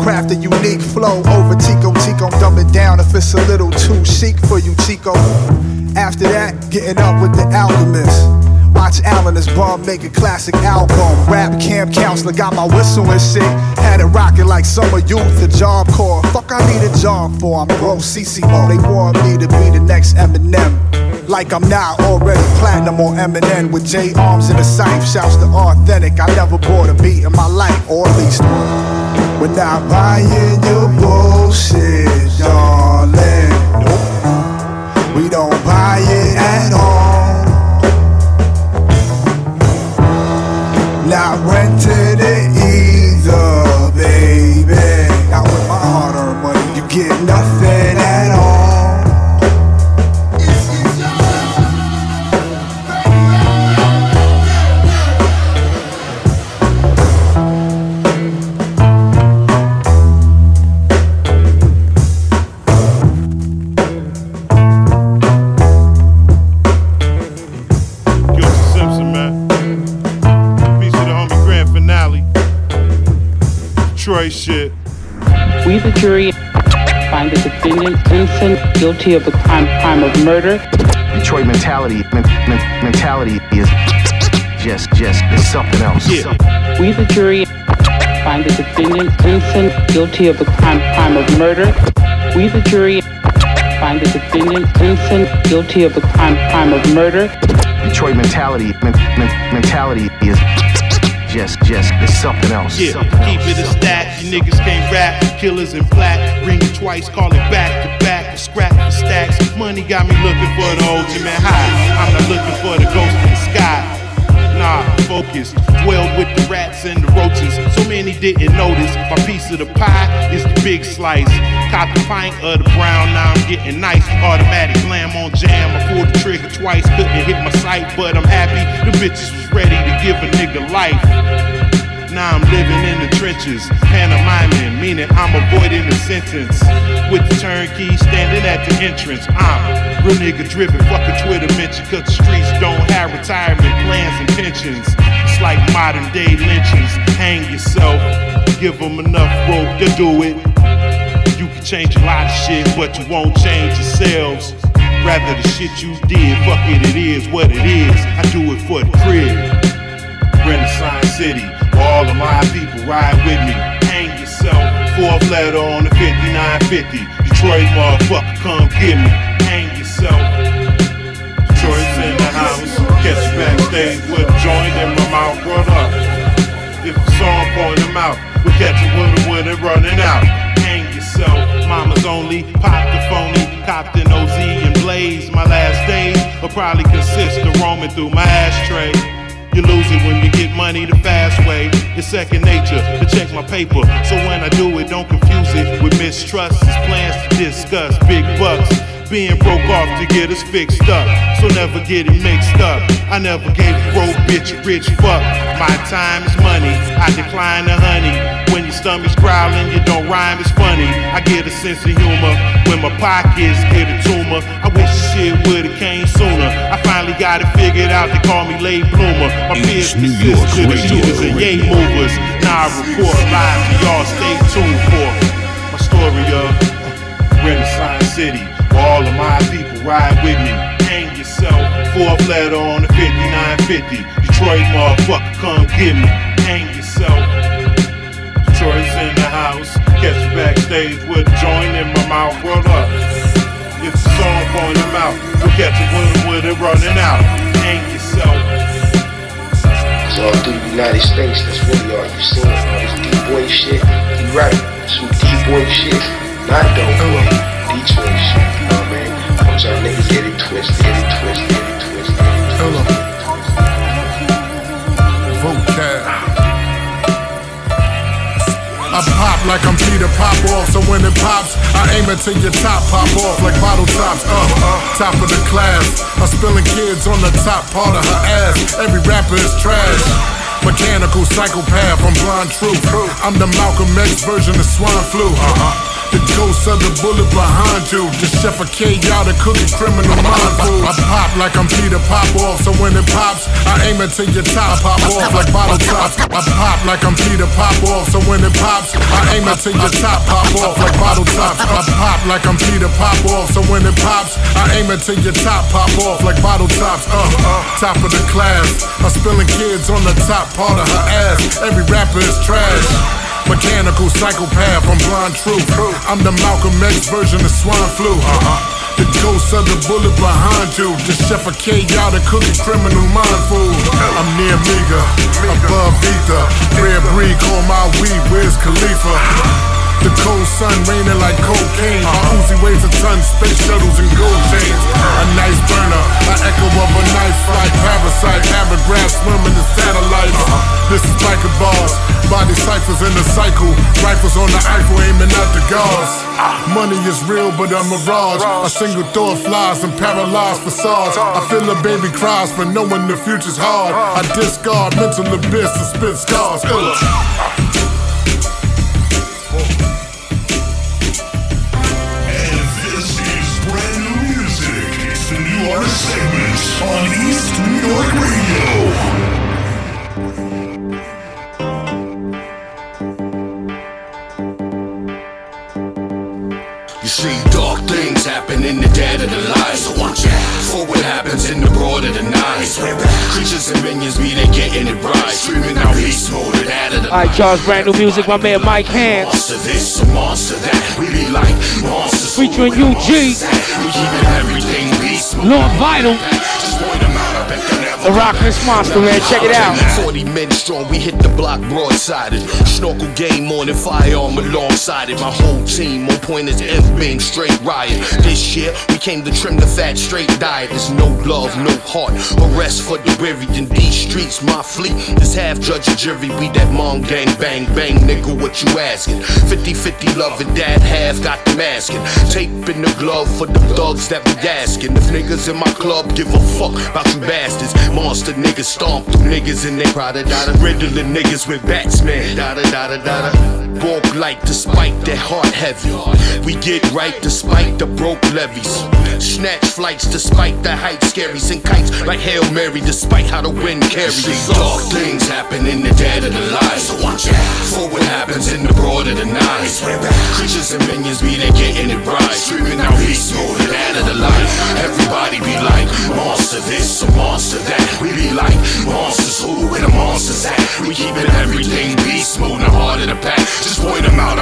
Craft a unique flow over Tico. Tico, dumb it down if it's a little too chic for you, Chico. After that, getting up with the Alchemist. Watch Allen as bum make a classic album. Rap camp counselor got my whistle and shit. Had it rocking like summer youth, the job corps. Fuck, I need a job for. I'm bro CCO. They want me to be the next Eminem. Like I'm not already platinum or Eminem with J arms in the sight. Shouts to authentic. I never bought a beat in my life, or at least one. We're not buying your bullshit, darling. Nope. We don't buy it at all. Not renting it We, the jury, find the defendant innocent, guilty of the crime, crime of murder. Detroit mentality, men, men- mentality is just, just it's something else. We, the jury, find the defendant innocent, guilty of the crime, crime of murder. We, the jury, find the defendant innocent, guilty of the crime, crime of murder. Detroit mentality, men, men- mentality is just, just it's something else. Yeah, keep it a stat. You niggas can't rap. Killers in black. Ring it twice, call it back to back. A scrap for stacks. Money got me looking for the ultimate high. I'm not looking for the ghost in the sky. Nah, focus. Dwelled with the rats and the roaches. So many didn't notice. My piece of the pie is the big slice. Cop the pint of the brown, now I'm getting nice. Automatic slam on jam. I pulled the trigger twice, couldn't hit my sight, but I'm happy the bitches was ready to give a nigga life. Now I'm living in the trenches, pantomiming, meaning I'm avoiding the sentence. With the turnkey standing at the entrance, I'm real nigga driven, fuck a Twitter mention, cause the streets don't have retirement plans and pensions. It's like modern day lynchings, hang yourself, give them enough rope to do it. You can change a lot of shit, but you won't change yourselves. Rather the shit you did, fuck it, it is what it is. I do it for the crib. Renaissance City, all of my people ride with me. Hang yourself, fourth letter on the 5950. Detroit motherfucker, come get me. Hang yourself. Detroit's in the house. Catch you backstage with a joint in my mouth, run up. If the song point them out, we catch with it when it running out. Hang yourself, mama's only, pop the phony, copped an OZ and blaze. My last days will probably consist of roaming through my ashtray. You lose it when you get money the fast way. It's second nature to check my paper. So when I do it, don't confuse it with mistrust. It's plans to discuss big bucks. Being broke off to get us fixed up. So never get it mixed up. I never gave a broke bitch a rich fuck. My time is money. I decline the honey. When your stomach's growling, you don't rhyme, it's funny. I get a sense of humor when my pockets get a tumor. I wish shit would've came sooner. I finally got it figured out. They call me late bloomer. My peers New York to the shooters and yay movers. Now I report live to y'all. Stay tuned for my story of Renaissance City. All of my people ride with me. Hang yourself. Fourth letter on the 5950. Detroit motherfucker, come get me. Hang yourself. Detroit's in the house. Catch backstage with a joint in my mouth. Roll up. If the song point him out, we'll catch it with with it running out. Hang yourself. It's all through the United States, that's really all you seeing. This D-boy shit, you right. Some D-boy shit, not dope. What. Vocab. I pop like I'm Peter Pop off, so when it pops, I aim it till your top pop off like bottle tops. Uh, uh, top of the class. I'm spilling kids on the top part of her ass. Every rapper is trash. Mechanical psychopath, I'm blind truth. I'm the Malcolm X version of swine flu. Uh-huh. The ghost of the bullet behind you. The chef of K y'all cooking criminal mind food. I pop like I'm Peter Pop off, so when it pops, I aim it till your top pop off like bottle tops. I pop like I'm Peter Pop off, so when it pops, I aim it till your top pop off like bottle tops. I pop like I'm Peter Pop off, so when it pops, I aim it till your top pop off like bottle tops. Uh, uh, top of the class. I'm spilling kids on the top part of her ass. Every rapper is trash. Mechanical psychopath, I'm blind truth. I'm the Malcolm X version of swine flu. Uh-huh. The ghost of the bullet behind you. The chef of y'all cooking criminal mind food. I'm near Miga, above ether. Rare breed, call my weed, where's Khalifa? The cold sun raining like cocaine. My Uzi weighs a ton, space shuttles and gold chains. A nice burner, an echo of a knife flight. Parasite, paragraph swimming the satellites. This is biker boss. body ciphers in the cycle. Rifles on the Eiffel aiming at the guards. Money is real, but a mirage. A single thought flies and paralyzed facades. I feel a baby cries for knowing the future's hard. I discard mental abyss and spit scars. Segments on East New York Radio. You see, dark things happen in the dead of the light. So watch out for what happens in the broad of the night. Creatures and minions be they getting it right. Screaming out beast mode and out of the Alright, y'all's brand new music, my man Mike Hands. Monster this, a monster that. We be like monsters. Featuring UG. We keeping everything beast mode. Lord Vital. The Rockless Monster, man. Check it out. 40 men strong, we hit the block broadsided. Snorkel game on and firearm alongside it. My whole team on point as F being straight riot. This year, we came to trim the fat straight diet. There's no love, no heart. Arrest for the weary in these streets. My fleet is half judge and jury. We that mom gang bang bang, nigga. What you asking? 50 50 love and dad half got them asking. Tape in the glove for the thugs that be asking. If niggas in my club give a fuck about you bastards. Monster niggas stomp through niggas and they prada dada. Riddling niggas with bats, man. Dada dada dada. Walk light despite their heart heavy. We get right despite the broke levies. Snatch flights despite the hype scary. Sing kites like Hail Mary despite how the wind carries. Dark things happen in the dead of the light. So watch out for what happens in the broad of the night. Creatures and minions be they getting it right. Screaming out beast mode and out of the light. Everybody be like monster this, a monster that. We be like monsters who where the monsters at. We keeping everything beast mode in the heart of the pack. Just point them out,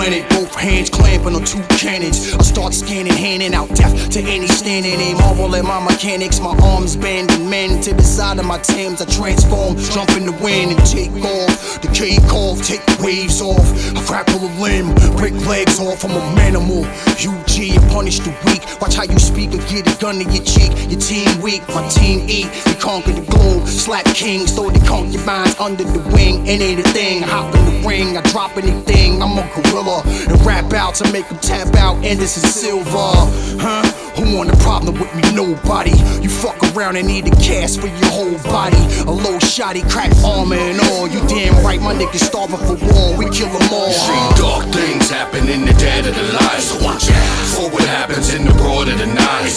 planet, both hands clamping on two cannons. I start scanning, handing out death to any standing. They marvel at my mechanics, my arms bending men to the side of my Timbs. I transform, jump in the wind and take off. The cake off, take the waves off. I grapple a limb, break legs off. I'm a manimal. UG, I punish the weak. Watch how you speak or get a gun to your cheek. Your team weak, my Team eat. we conquer the gloom. Slap kings, throw the concubines under the wing. It ain't thing. Hop in the ring, I drop anything. I'm a gorilla and rap out to make them tap out. Anderson Silva, huh? Who want a problem with me? Nobody. You fuck around and need a cast for your whole body. A low shotty, crack armor and all. You damn right, my niggas starving for war. We kill them all. See dark things happen in the dead of the light. So watch out for what happens in the broad of the night.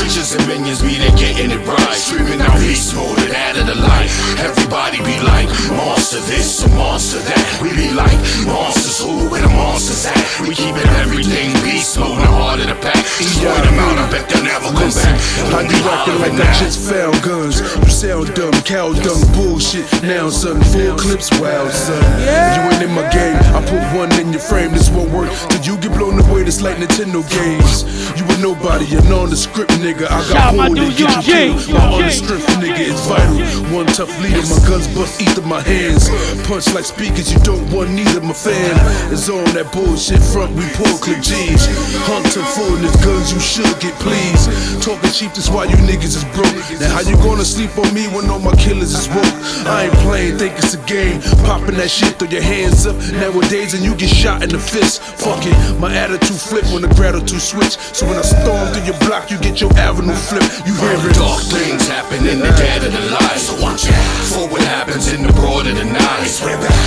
Creatures and minions be they getting it right. Screaming out beast mode and out of the light. Everybody be like, monster this, a monster that. We be like, monsters who, where the monsters at? We keeping everything beast mode, the heart of the pack. Just point them out, I bet they'll never come back. I be rocking like I just found guns. You sound dumb, cow dung bullshit. Now, son, full clips, wild, son. You ain't in my game. I put one in your frame. This won't work till you get blown away. This like Nintendo games. You a nobody, a nondescript nigga. I got Shout my hold to get you Eugene, killed. My Eugene. unstripped nigga is vital. One tough leader, my guns bust ether my hands. Punch like speakers, you don't want neither. My fan is on that bullshit front. We pull clip G's. Hunter full in his guns, you should get pleased. Talking cheap, that's why you niggas is broke. Now how you gonna sleep on me when all my killers is woke? I ain't playing, think it's a game. Popping that shit, throw your hands up. Nowadays, and you get shot in the fist. Fuck it, my attitude flip when the gratitude switch. So when I storm through your block, you get your avenue flip. You hear it? Dark things happen in the dead of the light. So watch out for what happens in the broad of the night.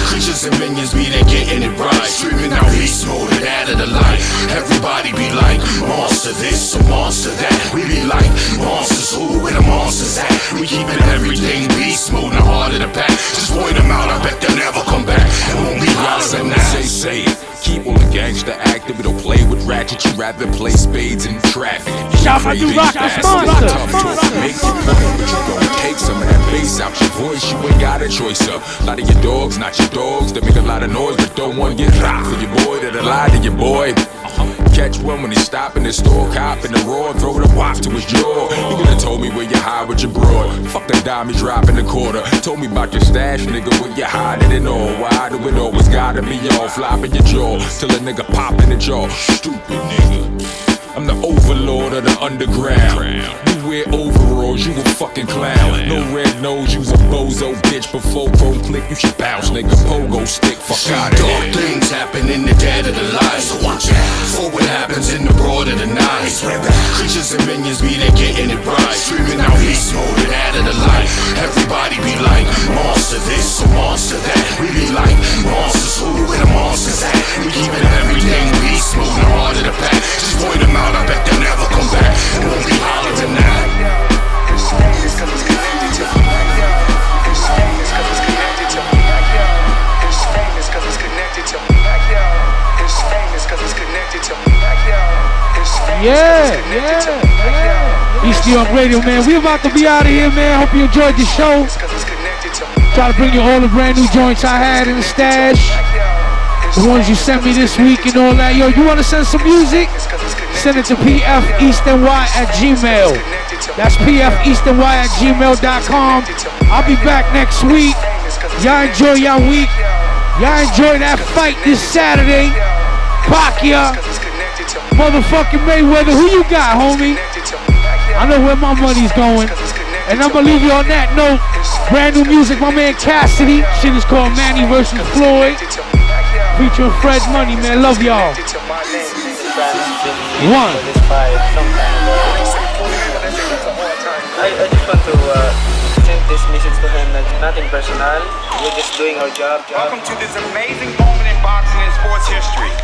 Creatures and minions be they getting it right. Screaming out beast mode and out of the light. Everybody be like, monster this, a monster that. We be like, monsters who, where the monsters at? We keeping everything beast mode, the heart of the pack. Just point them out, I bet they'll never come back. And when we hollering now. Say, say it. Keep on the gangster active, we don't play with ratchet, you rather play spades in traffic. Shout out to Crazy Rock fast, Sponsor. tough talk, Make your point, but you gon' take some of that bass out your voice, you ain't got a choice of. A lot of your dogs, not your dogs, they make a lot of noise, but don't want to get rocked for your boy that a lie to your boy. Catch one when he stop in the store, cop in the roar, throw the wop to his jaw. You could have told me where you hide with your broad. Fuck the dime you drop in the quarter. Told me about your stash, nigga, where you hiding it all. Why do it always gotta be all flopping your jaw till a nigga pop in the jaw? Stupid nigga. I'm the overlord of the underground. You wear overalls, you a fucking clown. No red nose, you's a bozo bitch. Before pro click, you should bounce, nigga. Pogo stick, fuck out of Dark here. things happen in the dead of the light. So watch out for what happens in the broad of the night. Creatures and minions be they getting it right. Screaming out beast mode and out of the light. Everybody be like, monster this, a monster that. We be like, monsters who, and the monsters at? We keeping everything beast mode, the heart of the pack. Just point them out, I bet they'll never come back. And we'll be hollering now. Yeah, yeah, yeah. East New York Radio, man. We about to be out of here, man. Hope you enjoyed the show. Try to bring you all the brand new joints I had in the stash. The ones you sent me this week and all that. Yo, you want to send some music? Send it to pfeastny at gmail. That's pfeastny at gmail.com. I'll be back next week. Y'all enjoy y'all week. Y'all enjoy that fight this Saturday. Pacquiao. Motherfucking Mayweather. Who you got, homie? I know where my money's going. And I'm gonna leave you on that note. Brand new music, my man Cassidy. Shit is called Manny versus Floyd. Featuring Fred Money, man. Love y'all. One. I, I just want to uh, send this message to him that nothing personal. We're just doing our job. Welcome to this amazing moment in boxing and sports history.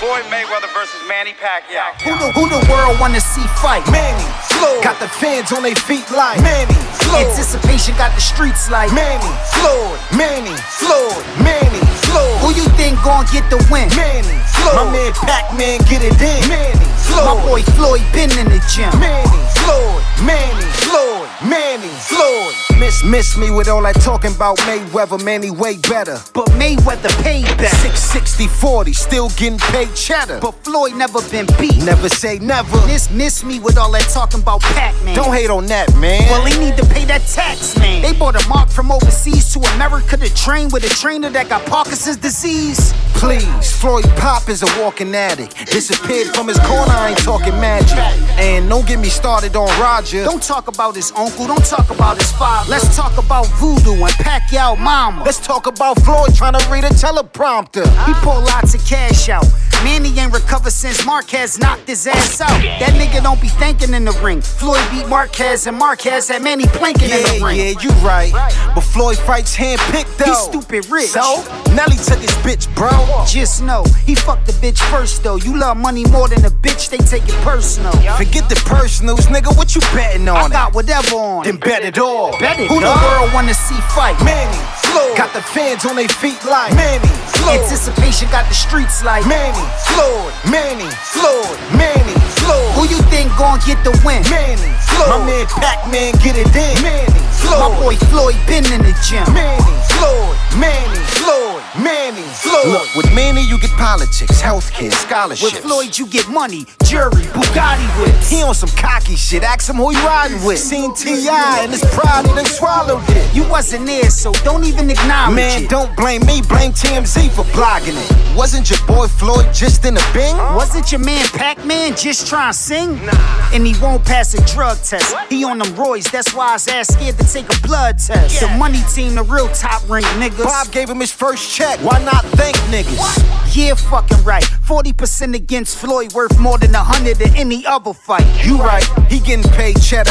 Floyd Mayweather versus Manny Pacquiao. Who the, who the world wanna see fight? Manny, Floyd. Got the fans on their feet like Manny, Floyd. Anticipation got the streets like Manny, Floyd, Manny, Floyd, Manny, Floyd. Who you think gon' get the win? Manny, Floyd. My man Pac-Man get it in. Manny, Floyd. My boy Floyd been in the gym. Manny, Floyd, Manny, Floyd, Manny, Floyd. miss miss me with all that talking about Mayweather, man, he way better. But Mayweather paid better. 660 40, still getting paid cheddar. But Floyd never been beat. Never say never. Miss miss me with all that talking about Pac-Man. Don't hate on that, man. Well, he need to pay that tax, man. They bought a mark from overseas to America to train with a trainer that got Parkinson's disease. Please, Floyd Pop is a walking addict. Disappeared from his corner, I ain't talking magic. And don't get me started on Roger. Don't talk about his uncle, don't talk about his father. Let's talk about voodoo and Pacquiao mama. Let's talk about Floyd trying to read a teleprompter. He pull lots of cash out. Man, he ain't recovered since Marquez knocked his ass out. That nigga don't be thinking in the ring. Floyd beat Marquez and Marquez had Manny planking yeah, in the ring. Yeah, you right. But Floyd fights handpicked though. He's stupid rich. So, Nelly took his bitch, bro. Just know, he fucked the bitch first though. You love money more than a bitch, they take it personal. Forget the personals, nigga, what you betting on? I got whatever on Then bet it all. Bet it, Who dog. the world wanna see fight? Manny, Floyd. Got the fans on their feet like Manny, Floyd. Anticipation got the streets like Manny, Floyd, Manny, Floyd, Manny, Floyd. Who you think gon' get the win? Manny, Floyd. My man Pac-Man get it in. Manny, Floyd. My boy Floyd been in the gym. Manny, Floyd, Manny, Floyd, Manny, Floyd. Look, with Manny you get politics, healthcare, scholarships. With Floyd you get money, jury, Bugatti whips. He on some cocky shit. Ask him who you riding with. Seen T.I. and his pride, done swallowed it. You wasn't there, so don't even acknowledge it. Man, it. don't blame me, blame TMZ for blogging it. Wasn't your boy Floyd just in a bing? Wasn't your man Pac-Man just trying to sing? Nah. And he won't pass a drug test. He on them roids, that's why his ass scared to take a blood test. The money team, the real top rank niggas. Bob gave him his first check. Why not thank niggas? Yeah, fucking right. 40% against Floyd worth more than a hundred in any other fight. You right, he getting paid cheddar.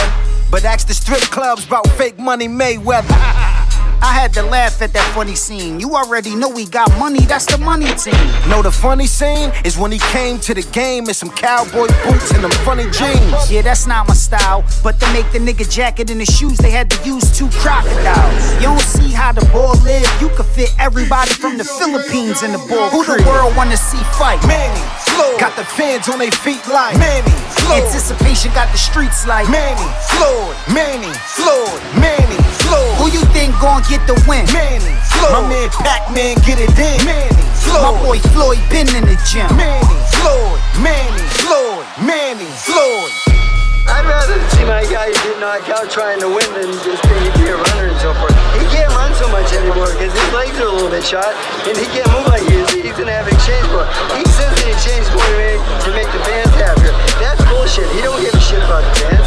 But ask the strip clubs about fake money Mayweather. I had to laugh at that funny scene. You already know we got money, that's the money team. Know the funny scene is when he came to the game in some cowboy boots and them funny jeans. Yeah, that's not my style. But to make the nigga jacket and the shoes, they had to use two crocodiles. You don't see how the ball live. You could fit everybody from the Philippines in the ball. Who the world wanna see fight? Manny, Floyd. Got the fans on their feet like Manny, Floyd. Anticipation got the streets like Manny, Floyd, Manny, Floyd, Manny, Floyd. Who you think gon' get the win? Manny, Floyd. My man Pac-Man get it in. Manny, Floyd. My boy Floyd been in the gym. Manny, Floyd, Manny, Floyd, Manny, Floyd. I'd rather see my guy get knocked out trying to win than just be, be a runner and so forth. He can't run so much anymore because his legs are a little bit shot and he can't move like he is. He's gonna have exchange board. He says the exchange board to make, to make the fans happier. That's bullshit. He don't give a shit about the fans.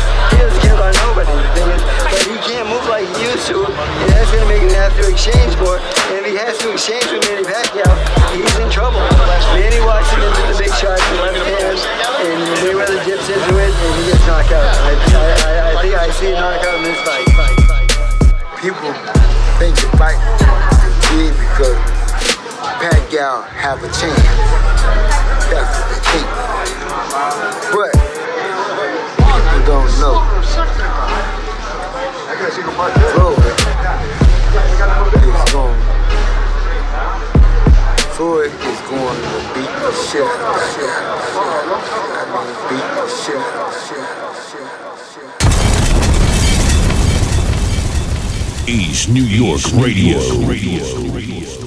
Used to, and that's gonna make him have to exchange more. And if he has to exchange with Manny Pacquiao, he's in trouble. Manny walks him into the big shots with left hand, and Mayweather dips into it, and he gets knocked out. I, I, I, I think I see a knockout in this fight. People think the fight is big because Pacquiao have a chance. That's what they think. But people don't know. East New York Radio. Radio.